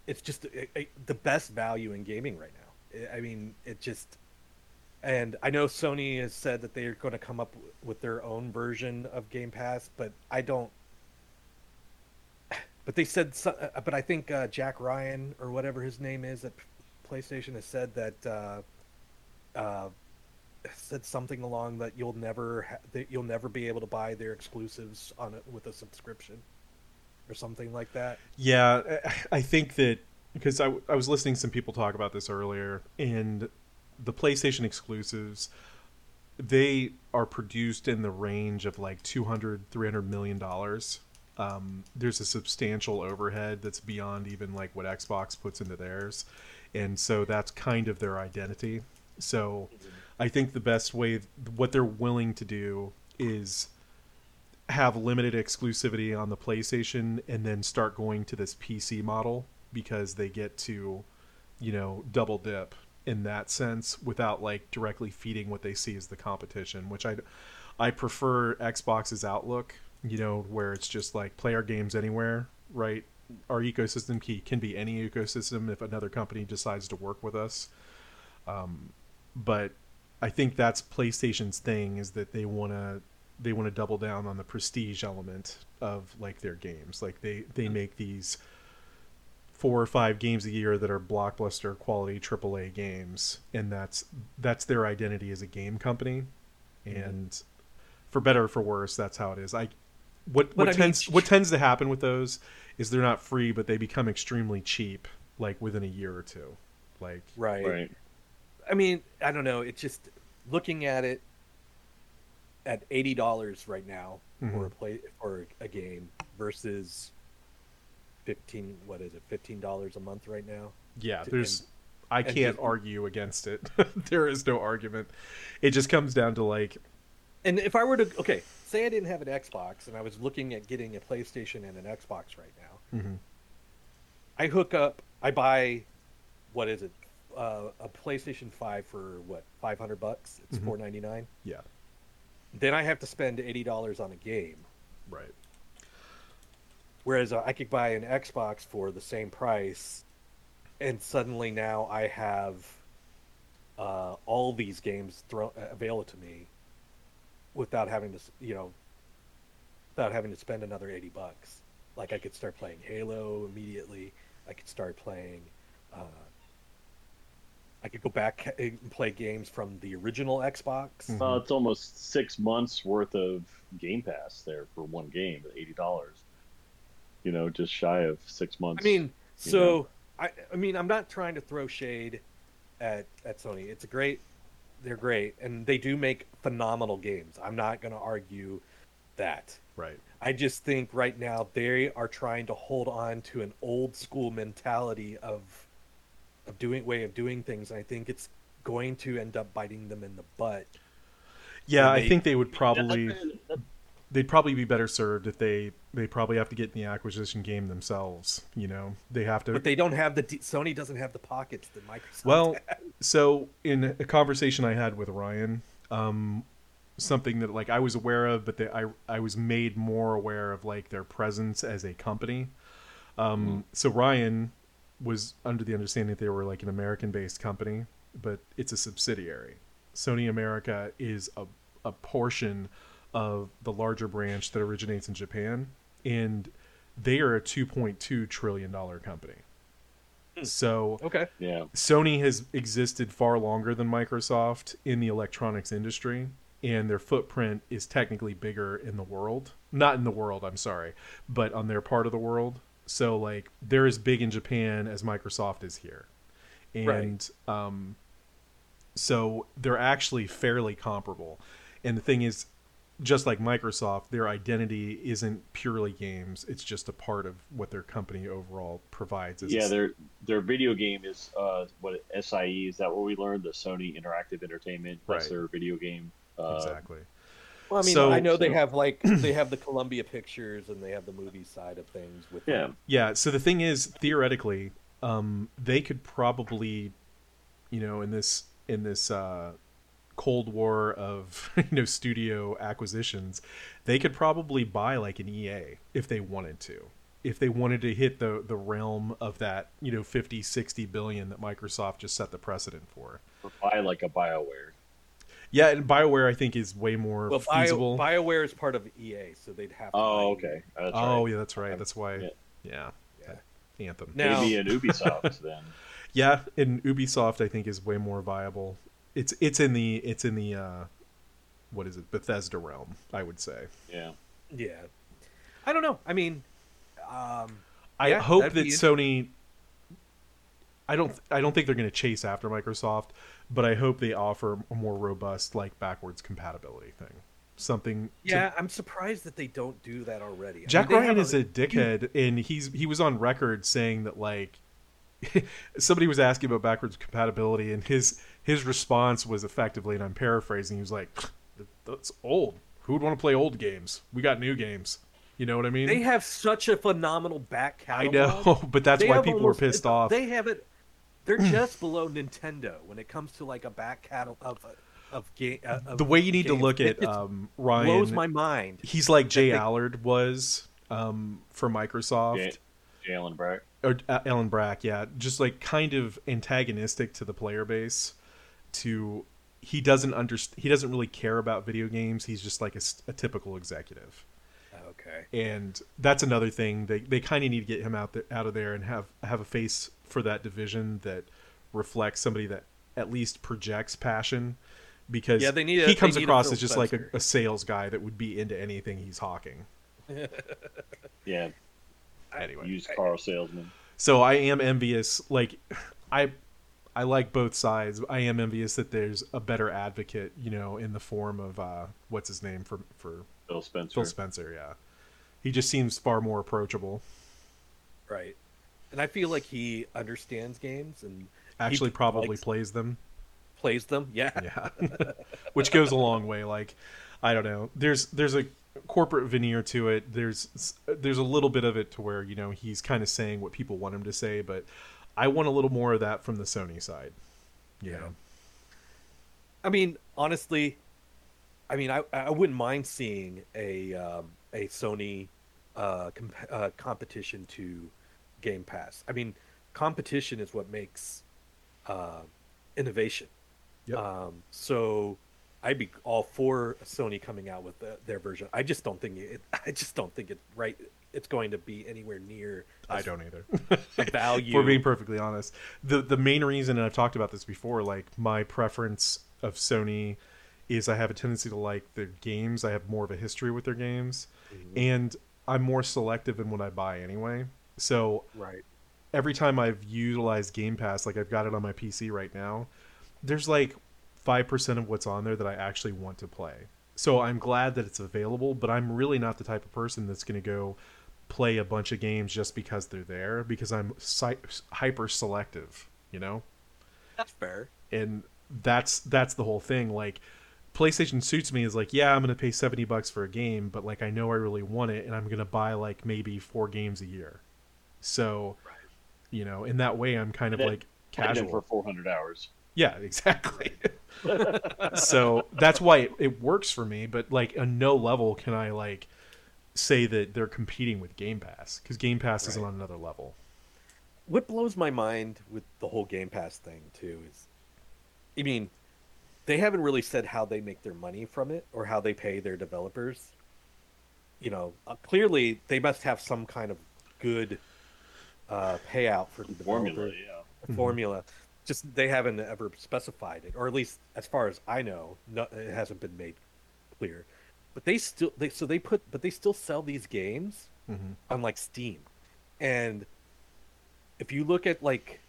It's just a, a- the best value in gaming right now. I- I mean, it just. And I know Sony has said that they're going to come up with their own version of Game Pass, but I don't. But they said, uh, but I think uh, Jack Ryan or whatever his name is at PlayStation has said that uh, uh, said something along that you'll never ha- that you'll never be able to buy their exclusives on it with a subscription or something like that. Yeah, I think that because I, I was listening to some people talk about this earlier, and the PlayStation exclusives, they are produced in the range of like 200, 300 million dollars. Um, there's a substantial overhead that's beyond even like what Xbox puts into theirs, and so that's kind of their identity. So I think the best way, what they're willing to do is have limited exclusivity on the PlayStation and then start going to this PC model because they get to, you know, double dip in that sense without like directly feeding what they see as the competition, which I I prefer Xbox's outlook, you know, where it's just like play our games anywhere, right? Our ecosystem key can be any ecosystem if another company decides to work with us. Um, but I think that's PlayStation's thing is that they want to they want to double down on the prestige element of like their games. Like they they make these four or five games a year that are blockbuster quality AAA games, and that's that's their identity as a game company. And for better or for worse, that's how it is. I what But what I mean- tends what tends to happen with those is they're not free, but they become extremely cheap, like within a year or two. Like Right. Right. I mean, I don't know. It's just looking at it at eighty dollars right now for Mhm. a play for a game versus fifteen. What is it? Fifteen dollars a month right now. Yeah, to- there's. and- I can't just- argue against it. there is no argument. It just comes down to like, And if I were to, okay, say I didn't have an Xbox and I was looking at getting a PlayStation and an Xbox right now, mhm, I hook up, I buy, what is it, uh, a PlayStation Five for what, five hundred bucks? It's Mhm. four ninety nine. yeah, Then I have to spend eighty dollars on a game. right, Whereas uh, I could buy an Xbox for the same price, and suddenly now I have uh, all these games thrown available to me without having to, you know, without having to spend another eighty bucks. Like I could start playing Halo immediately. I could start playing. Uh, I could go back and play games from the original Xbox. Mhm. Well, it's almost six months worth of Game Pass there for one game at eighty dollars. You know, just shy of six months. I mean, so know. I, I mean, I'm not trying to throw shade at at Sony. It's a great, they're great, and they do make phenomenal games. I'm not going to argue that. right. I just think right now they are trying to hold on to an old school mentality of of doing way of doing things. And I think it's going to end up biting them in the butt. Yeah, When I think they would probably they'd probably be better served if they they probably have to get in the acquisition game themselves. You know, they have to. But they don't have the Sony doesn't have the pockets that Microsoft. Well, so in a conversation I had with Ryan, um, something that like I was aware of, but I I was made more aware of like their presence as a company. Um, So Ryan was under the understanding that they were like an American-based company, but it's a subsidiary. Sony America is a a portion of the larger branch that originates in Japan, and they are a 2.2 trillion dollar company. So okay. yeah, Sony has existed far longer than Microsoft in the electronics industry, and their footprint is technically bigger in the world. Not in the world, I'm sorry, but on their part of the world. So, like, they're as big in Japan as Microsoft is here. And um, so they're actually fairly comparable. And the thing is, just like Microsoft, their identity isn't purely games. It's just a part of what their company overall provides. as yeah. Their their video game is uh, what SIE is that what we learned? The Sony Interactive Entertainment. That's Right. their video game. Uh, exactly. Well, I mean, So- I know they have like they have the Columbia Pictures and they have the movie side of things with Yeah. Yeah. So the thing is, theoretically, um, they could probably, you know, in this in this uh, cold war of you know studio acquisitions, they could probably buy like an EA if they wanted to. If they wanted to hit the the realm of that, you know, 50, 60 billion that Microsoft just set the precedent for. or buy like a Bioware. Yeah, and BioWare I think is way more Well, Bio, feasible. BioWare is part of EA, so they'd have. To Oh, okay. Oh, that's oh, right. yeah, that's right. That's why. Yeah. Yeah. Yeah. Anthem. Now- Maybe an Ubisoft then. Yeah, and Ubisoft I think is way more viable. It's it's in the it's in the uh what is it? Bethesda realm, I would say. Yeah. Yeah, I don't know. I mean, um, I Yeah, hope that'd that be Sony I don't I don't think they're going to chase after Microsoft, but I hope they offer a more robust like backwards compatibility thing. Something to- yeah, I'm surprised that they don't do that already. I mean, Jack Ryan have is a dickhead, and he's he was on record saying that like somebody was asking about backwards compatibility, and his his response was effectively, and I'm paraphrasing, he was like, "That's old. who would want to play old games? We got new games. You know what I mean? They have such a phenomenal back catalog. I know, but that's They why people almost- are pissed off. They have it. They're just below Nintendo when it comes to like a back catalog of of game. Uh, the way you need to look at just um, Ryan, blows my mind. he's like Jay they- Allard was um, for Microsoft. J- Jalen Brack. or uh, Alan Brack, yeah, just like kind of antagonistic to the player base. To he doesn't understand. He doesn't really care about video games. He's just like a typical executive, Okay. and that's another thing. They they kind of need to get him out there, out of there and have have a face for that division that reflects somebody that at least projects passion. Because Yeah, they need a- he they comes need across as just like a, a sales guy that would be into anything he's hawking. Yeah, Anyway, used car salesman. so I am envious. Like, I, I like both sides. I am envious that there's a better advocate, you know, in the form of uh, what's his name for for Phil Spencer. Phil Spencer. Yeah, he just seems far more approachable. Right. And I feel like he understands games and Actually, probably likes- plays them. plays them. Yeah. Yeah, which goes a long way. Like, I don't know. There's there's a corporate veneer to it. There's there's a little bit of it to where you know he's kind of saying what people want him to say, but I want a little more of that from the Sony side. You Yeah. know? I mean, honestly, I mean, I I wouldn't mind seeing a um, a Sony uh, comp- uh, competition to Game Pass. I mean, competition is what makes uh, innovation. Yep. Um, so I'd be all for Sony coming out with the, their version. I just don't think it. I just don't think it right. It's going to be anywhere near. I don't either. value. For being perfectly honest, the the main reason, and I've talked about this before, like my preference of Sony is I have a tendency to like their games. I have more of a history with their games, mm-hmm. and I'm more selective in what I buy anyway. So right. every time I've utilized Game Pass, like I've got it on my PC right now, there's like five percent of what's on there that I actually want to play. So I'm glad that it's available, but I'm really not the type of person that's going to go play a bunch of games just because they're there because I'm si- hyper selective, you know? That's fair. And that's that's the whole thing like PlayStation suits me is like, yeah, I'm going to pay 70 bucks for a game, but like I know I really want it and I'm going to buy like maybe 4 games a year. So, you know, in that way I'm kind of And like Played casual. for 400 hours. Yeah, exactly. so that's why it, it works for me. But like, on no level can I like say that they're competing with Game Pass because Game Pass isn't on another level. what blows my mind with the whole Game Pass thing too is, I mean, they haven't really said how they make their money from it or how they pay their developers. You know, uh, clearly they must have some kind of good uh, payout for the Formula, yeah. formula. Just they haven't ever specified it, or at least as far as I know, no, it hasn't been made clear. But they still they so they put but they still sell these games Mm-hmm. on like Steam, and if you look at like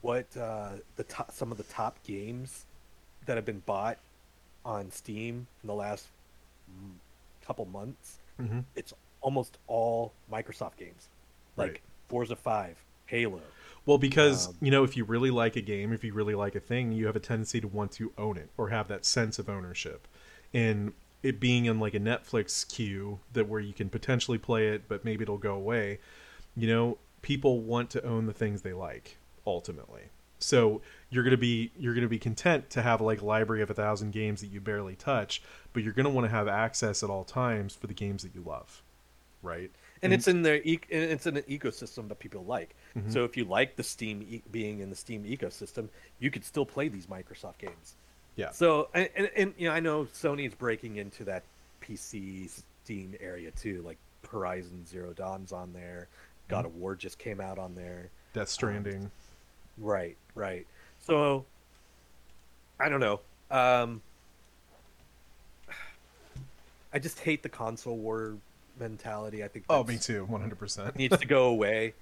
what uh, the top some of the top games that have been bought on Steam in the last couple months, Mm-hmm. it's almost all Microsoft games, like Right. Forza Five, Halo. Well, because Um, you know, if you really like a game, if you really like a thing, you have a tendency to want to own it or have that sense of ownership. And it being in like a Netflix queue that where you can potentially play it, but maybe it'll go away. You know, people want to own the things they like ultimately. So you're gonna be you're gonna be content to have like a library of a thousand games that you barely touch, but you're gonna want to have access at all times for the games that you love, right? and it's in their e- it's in an ecosystem that people like. Mhm. So if you like the Steam e- being in the Steam ecosystem, you could still play these Microsoft games. Yeah. So and, and, and you know I know Sony's breaking into that PC Steam area too, like Horizon Zero Dawn's on there, God of War just came out on there. Death Stranding. Right, right. So I don't know. Um I just hate the console war mentality. I think oh, me too, one hundred percent. needs to go away.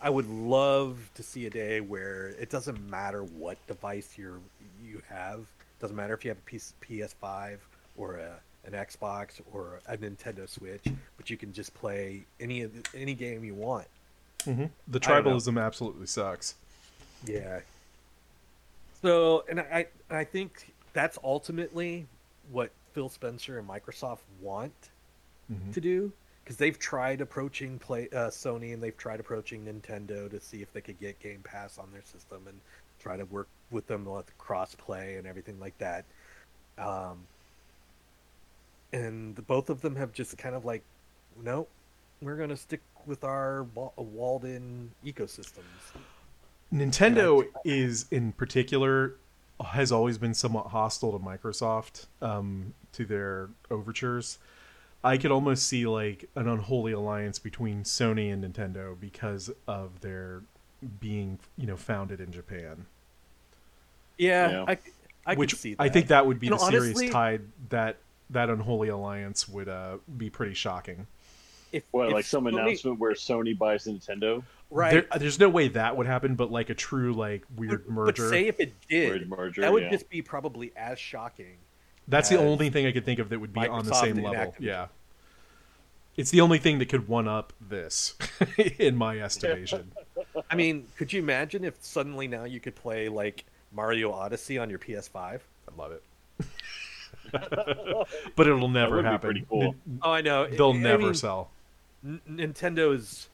I would love to see a day where it doesn't matter what device you're you have. Doesn't matter if you have a PS, PS5 or a, an Xbox or a Nintendo Switch, but you can just play any of the- any game you want. hmm The I don't know. tribalism absolutely sucks. Yeah. So, and I I think that's ultimately what Phil Spencer and Microsoft want Mhm. to do because they've tried approaching play uh, Sony and they've tried approaching Nintendo to see if they could get Game Pass on their system and try to work with them with cross play and everything like that. Um, and both of them have just kind of like, no, we're going to stick with our wa- walled-in ecosystems. Nintendo is in particular has always been somewhat hostile to Microsoft um, to their overtures. I could almost see like an unholy alliance between Sony and Nintendo because of their being, you know, founded in Japan. Yeah, Yeah. I, I Which could see that. I think that would be You know, the serious honestly- tide that that unholy alliance would uh, be pretty shocking. if, What, if like some Sony- announcement where Sony buys Nintendo? right? There, there's no way that would happen, but like a true like weird But- merger. But say if it did, Weird merger, that would yeah. just be probably as shocking. That's the only thing I could think of that would be on the same level. Activision. Yeah. It's the only thing that could one up this, in my estimation. I mean, could you imagine if suddenly now you could play like Mario Odyssey on your PS5? I love it. but it'll never would be happen. pretty cool. Nin- Oh, I know. They'll I never mean, sell. N- Nintendo's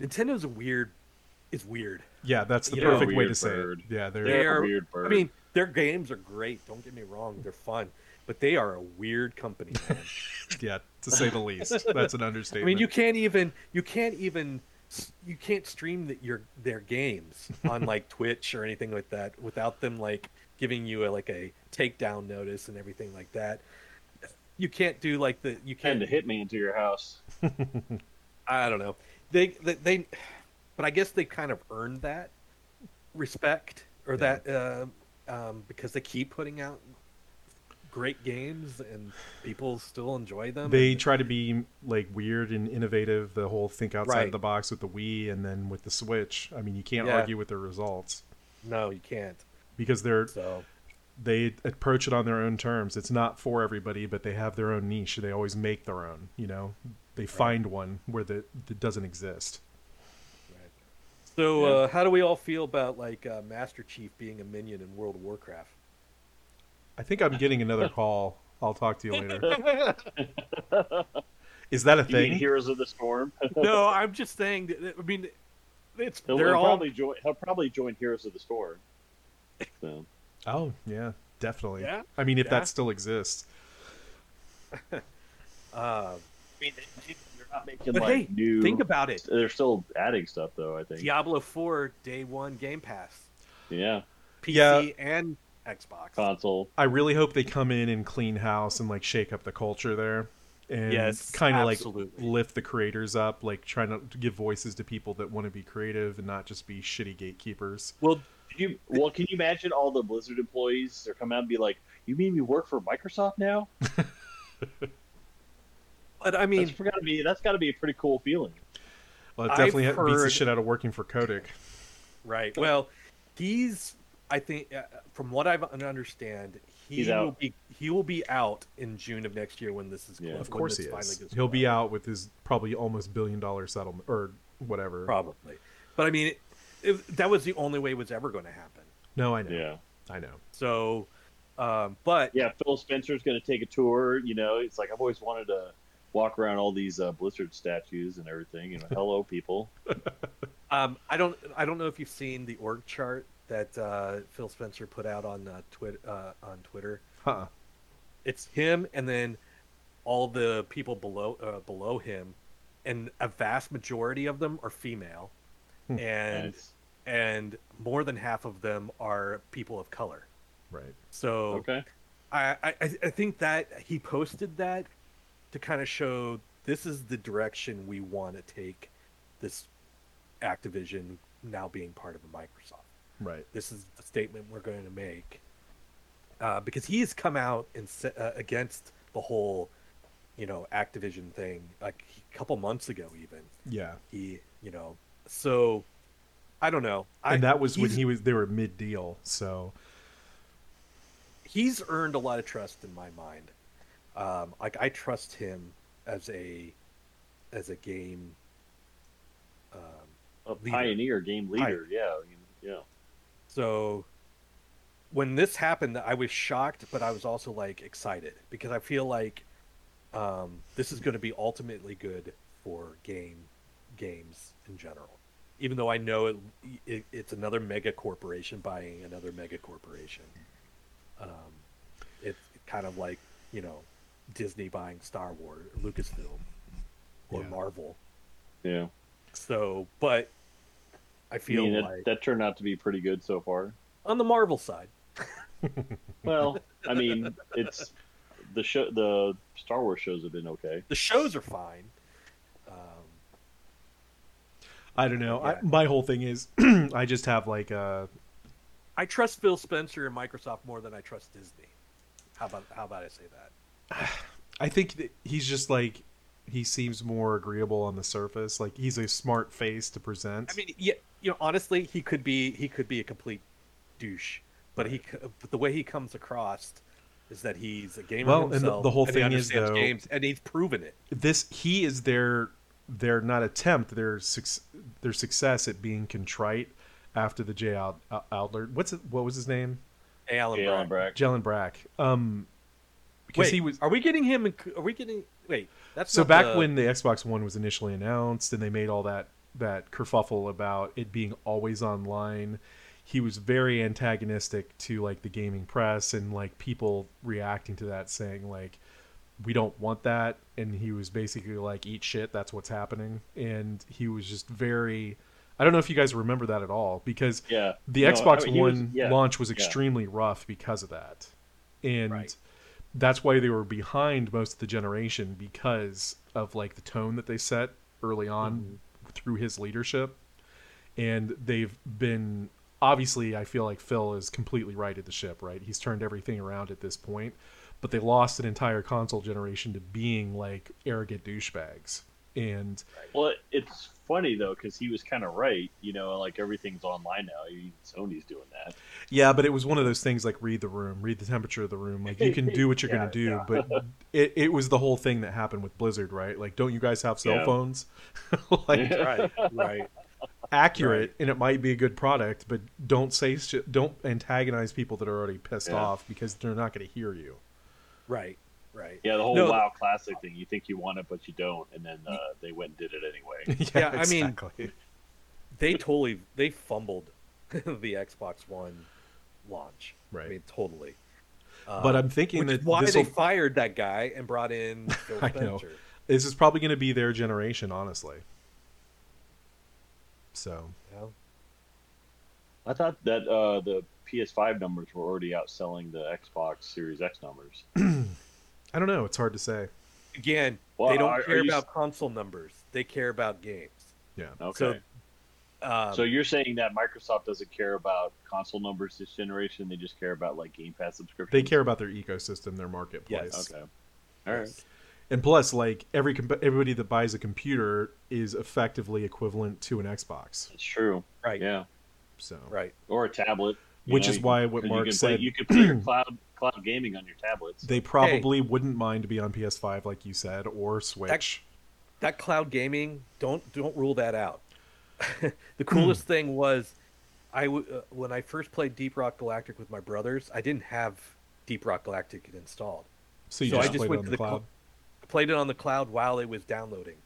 Nintendo's a weird. Is weird. Yeah, that's the you know, perfect way weird to say bird. it. Yeah, they're, They They're a weird bird. I mean, their games are great. Don't get me wrong; they're fun, but they are a weird company. Man. yeah, to say the least. That's an understatement. I mean, you can't even you can't even you can't stream the, your their games on like Twitch or anything like that without them like giving you a, like a takedown notice and everything like that. You can't do like the you can't and a hitman to your house. I don't know. They, they they but I guess they kind of earned that respect or Yeah. that uh, um, because they keep putting out great games and people still enjoy them. they and- try to be like weird and innovative. The whole think outside Right. the box with the Wii and then with the Switch. I mean, you can't Yeah. argue with their results no, you can't. because they're So they approach it on their own terms. It's not for everybody, but they have their own niche. They always make their own. You know, they find one where the that doesn't exist. So, Yeah. uh, how do we all feel about like uh, Master Chief being a minion in World of Warcraft? I think I'm getting another call. I'll talk to you later. Is that a You mean thing? Heroes of the Storm? no, I'm just saying. That, I mean, it's He'll, they're he'll all probably join. He'll probably join Heroes of the Storm. So, Oh yeah, definitely. Yeah? I mean, if Yeah. that still exists. Uh, I mean, they, they're not making but like hey, new. think about it. They're still adding stuff though. I think. Diablo 4 day one Game Pass, Yeah. PC Yeah. and Xbox. Console. I really hope they come in and clean house and like shake up the culture there, and Yes, kind of like lift the creators up, like trying to give voices to people that want to be creative and not just be shitty gatekeepers. Well, you, well, can you imagine all the Blizzard employees? They're coming out and be like, "You mean we work for Microsoft now?" but I mean, That's gotta be. That's got to be a pretty cool feeling. Well, it I've definitely beats the shit out of working for Kotick. right? Well, he's. I think, uh, from what I understand, he He's will out. be he will be out in June of next year when this is Yeah. Of course he is. He'll be out with his probably almost billion dollar settlement or whatever. probably. But I mean, it, it, that was the only way it was ever going to happen. No, I know. Yeah. I know. So, um, but Yeah. Phil Spencer's going to take a tour. You know, it's like I've always wanted to walk around all these uh, Blizzard statues and everything. You know, hello people. Um, I don't. I don't know if you've seen the org chart that uh, Phil Spencer put out on uh, Twitter. Uh, on Twitter, Huh. it's him, and then all the people below uh, below him, and a vast majority of them are female, Hmm. and Nice. and more than half of them are people of color. Right. So Okay. I, I I think that he posted that to kind of show this is the direction we want to take this Activision now being part of Microsoft. Right. This is the statement we're going to make uh, because he's come out and se- uh, against the whole, you know, Activision thing like a couple months ago. Even Yeah. he, you know, so I don't know. I, And that was when he was they were mid deal. So he's earned a lot of trust in my mind. Um, like I trust him as a as a game. Um, A Leader. pioneer game leader. Yeah. I mean, Yeah. So when this happened, I was shocked, but I was also like excited because I feel like um, this is going to be ultimately good for game games in general. Even though I know it, it it's another mega corporation buying another mega corporation. Um, it's kind of like you know Disney buying Star Wars, Lucasfilm, or Yeah. Marvel. Yeah. So, but I I feel mean, that, like that turned out to be pretty good so far. on the Marvel side, Well, I mean, it's the show. The Star Wars shows have been okay. the shows are fine. Um, I don't know. I, my whole thing is, I just have like a I trust Phil Spencer and Microsoft more than I trust Disney. How about how about I say that? I think that he's just like he seems more agreeable on the surface. Like he's a smart face to present. I mean, yeah, you know, honestly, he could be he could be a complete douche, but he but the way he comes across is that he's a gamer Well, and the- the whole he thing is, understands though- games, and he's proven it. this he is their their not attempt their suc- their success at being contrite after the Jay Al- Al- What's it, what was his name? Hey, Alan Alan Brack. Brack. Jalen Brack. Um, because Wait, he was are we getting him? In, are we getting? Wait, that's so not back the- when the Xbox One was initially announced and they made all that that kerfuffle about it being always online, he was very antagonistic to like the gaming press and like people reacting to that saying like we don't want that and he was basically like eat shit that's what's happening and he was just very I don't know if you guys remember that at all because Yeah. the No, Xbox I mean, he was- One yeah. launch was yeah. extremely rough because of that. And Right. That's why they were behind most of the generation because of like the tone that they set early on Mm-hmm. through his leadership. And they've been obviously I feel like Phil is completely righted the ship, right? He's turned everything around at this point, but they lost an entire console generation to being like arrogant douchebags. And Well, it's funny though because he was kind of right. You know, like everything's online now. Even Sony's doing that. Yeah, but it was one of those things like read the room, read the temperature of the room. Like you can do what you're Yeah, gonna do, yeah. but it, it was the whole thing that happened with Blizzard, right? Like, don't you guys have cell Yeah. phones? like right, right. accurate, and it might be a good product, but don't say sh- don't antagonize people that are already pissed Yeah. off because they're not going to hear you. Right, right. Yeah, the whole No. WoW Classic thing. You think you want it, but you don't, and then uh, they went and did it anyway. Yeah, I mean- They totally they fumbled the Xbox One launch. Right. I mean, totally. Um, but I'm thinking that why this they fired that guy and brought in Phil I know. This is probably going to be their generation, honestly. So You know? I thought that uh, the PS5 numbers were already outselling the Xbox Series X numbers. I don't know. It's hard to say. Again, Well, they don't are- are care you- about console numbers. They care about games. Yeah. Okay. Um, So you're saying that Microsoft doesn't care about console numbers this generation; they just care about like Game Pass subscriptions. They care about their ecosystem, their marketplace. Yes. Okay. All right. And plus, like every comp- everybody that buys a computer is effectively equivalent to an Xbox. It's true. right, Yeah. So, right. Or a tablet. Which know, is why what Mark you can said- Play, you could play your cloud cloud gaming on your tablets. they probably wouldn't mind to be on PS5, like you said, or Switch. That cloud gaming, don't don't rule that out. the Hmm. coolest thing was, I w- uh, when I first played Deep Rock Galactic with my brothers, I didn't have Deep Rock Galactic installed. so you so I just, just played it went on to the the cloud. I played it on the cloud while it was downloading.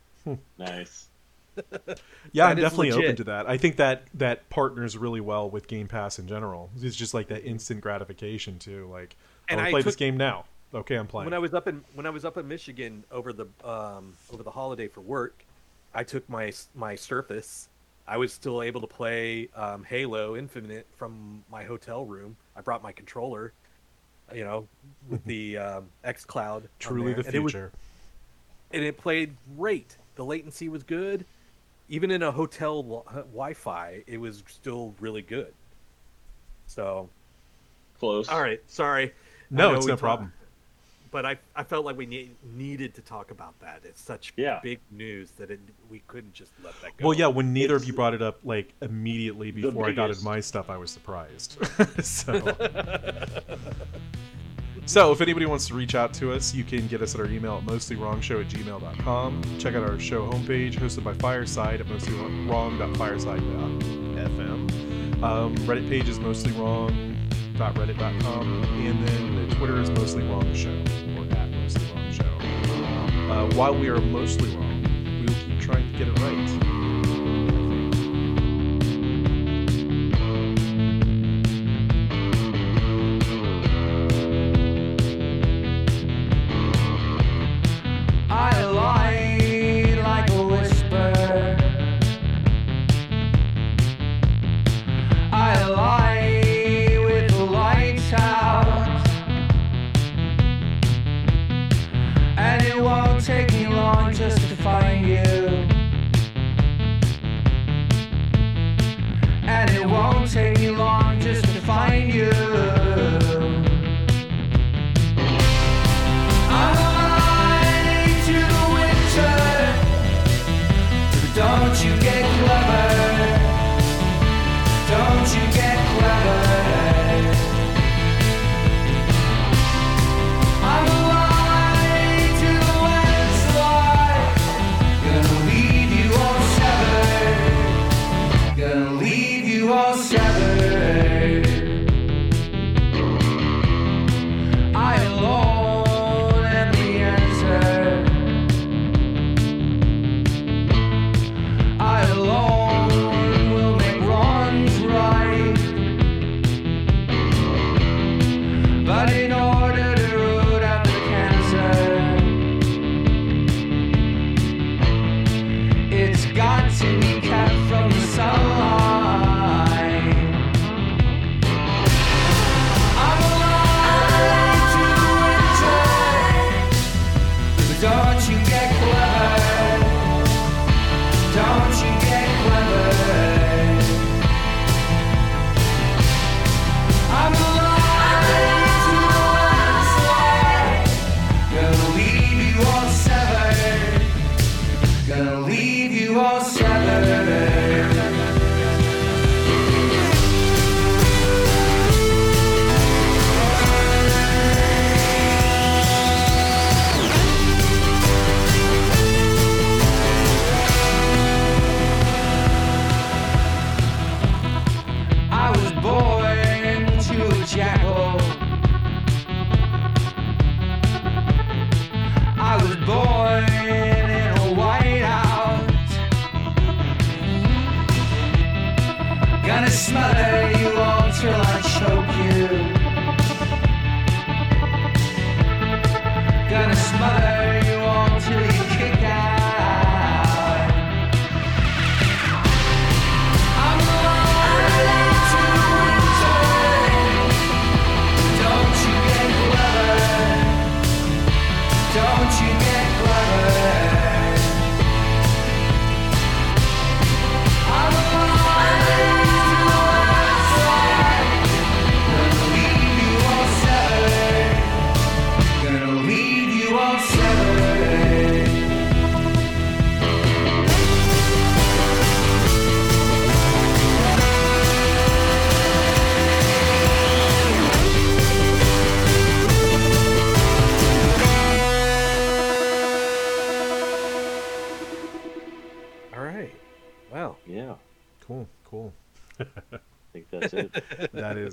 Nice. Yeah, I'm definitely open to that. I think that that partners really well with Game Pass in general. It's just like that instant gratification too. Like, And I I play this game now. Okay, I'm playing. When I was up in when I was up in Michigan over the um, over the holiday for work, I took my my Surface. I was still able to play um, Halo Infinite from my hotel room. I brought my controller, you know, with the um, xCloud. Truly the and it, was, future. and it played great. The latency was good. Even in a hotel Wi-Fi, it was still really good. So, Close. all right, sorry. No, it's we no talk- problem. but I, I felt like we need, needed to talk about that. It's such Yeah. big news that it, we couldn't just let that go. Well, yeah, when neither of you brought it up like immediately before I got biggest. into my stuff, I was surprised. so, So, if anybody wants to reach out to us, you can get us at our email at mostlywrongshow at gmail.com. Check out our show homepage, hosted by Fireside at mostlywrong.fireside.fm. Um, Reddit page is mostlywrong.reddit.com, And then the Twitter is mostlywrongshow or at mostlywrongshow. Uh, while we are mostly wrong, we will keep trying to get it right.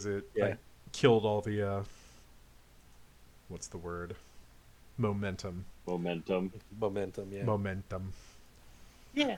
because it yeah. like, killed all the uh, what's the word momentum. Momentum. Momentum. Yeah. Momentum. Yeah.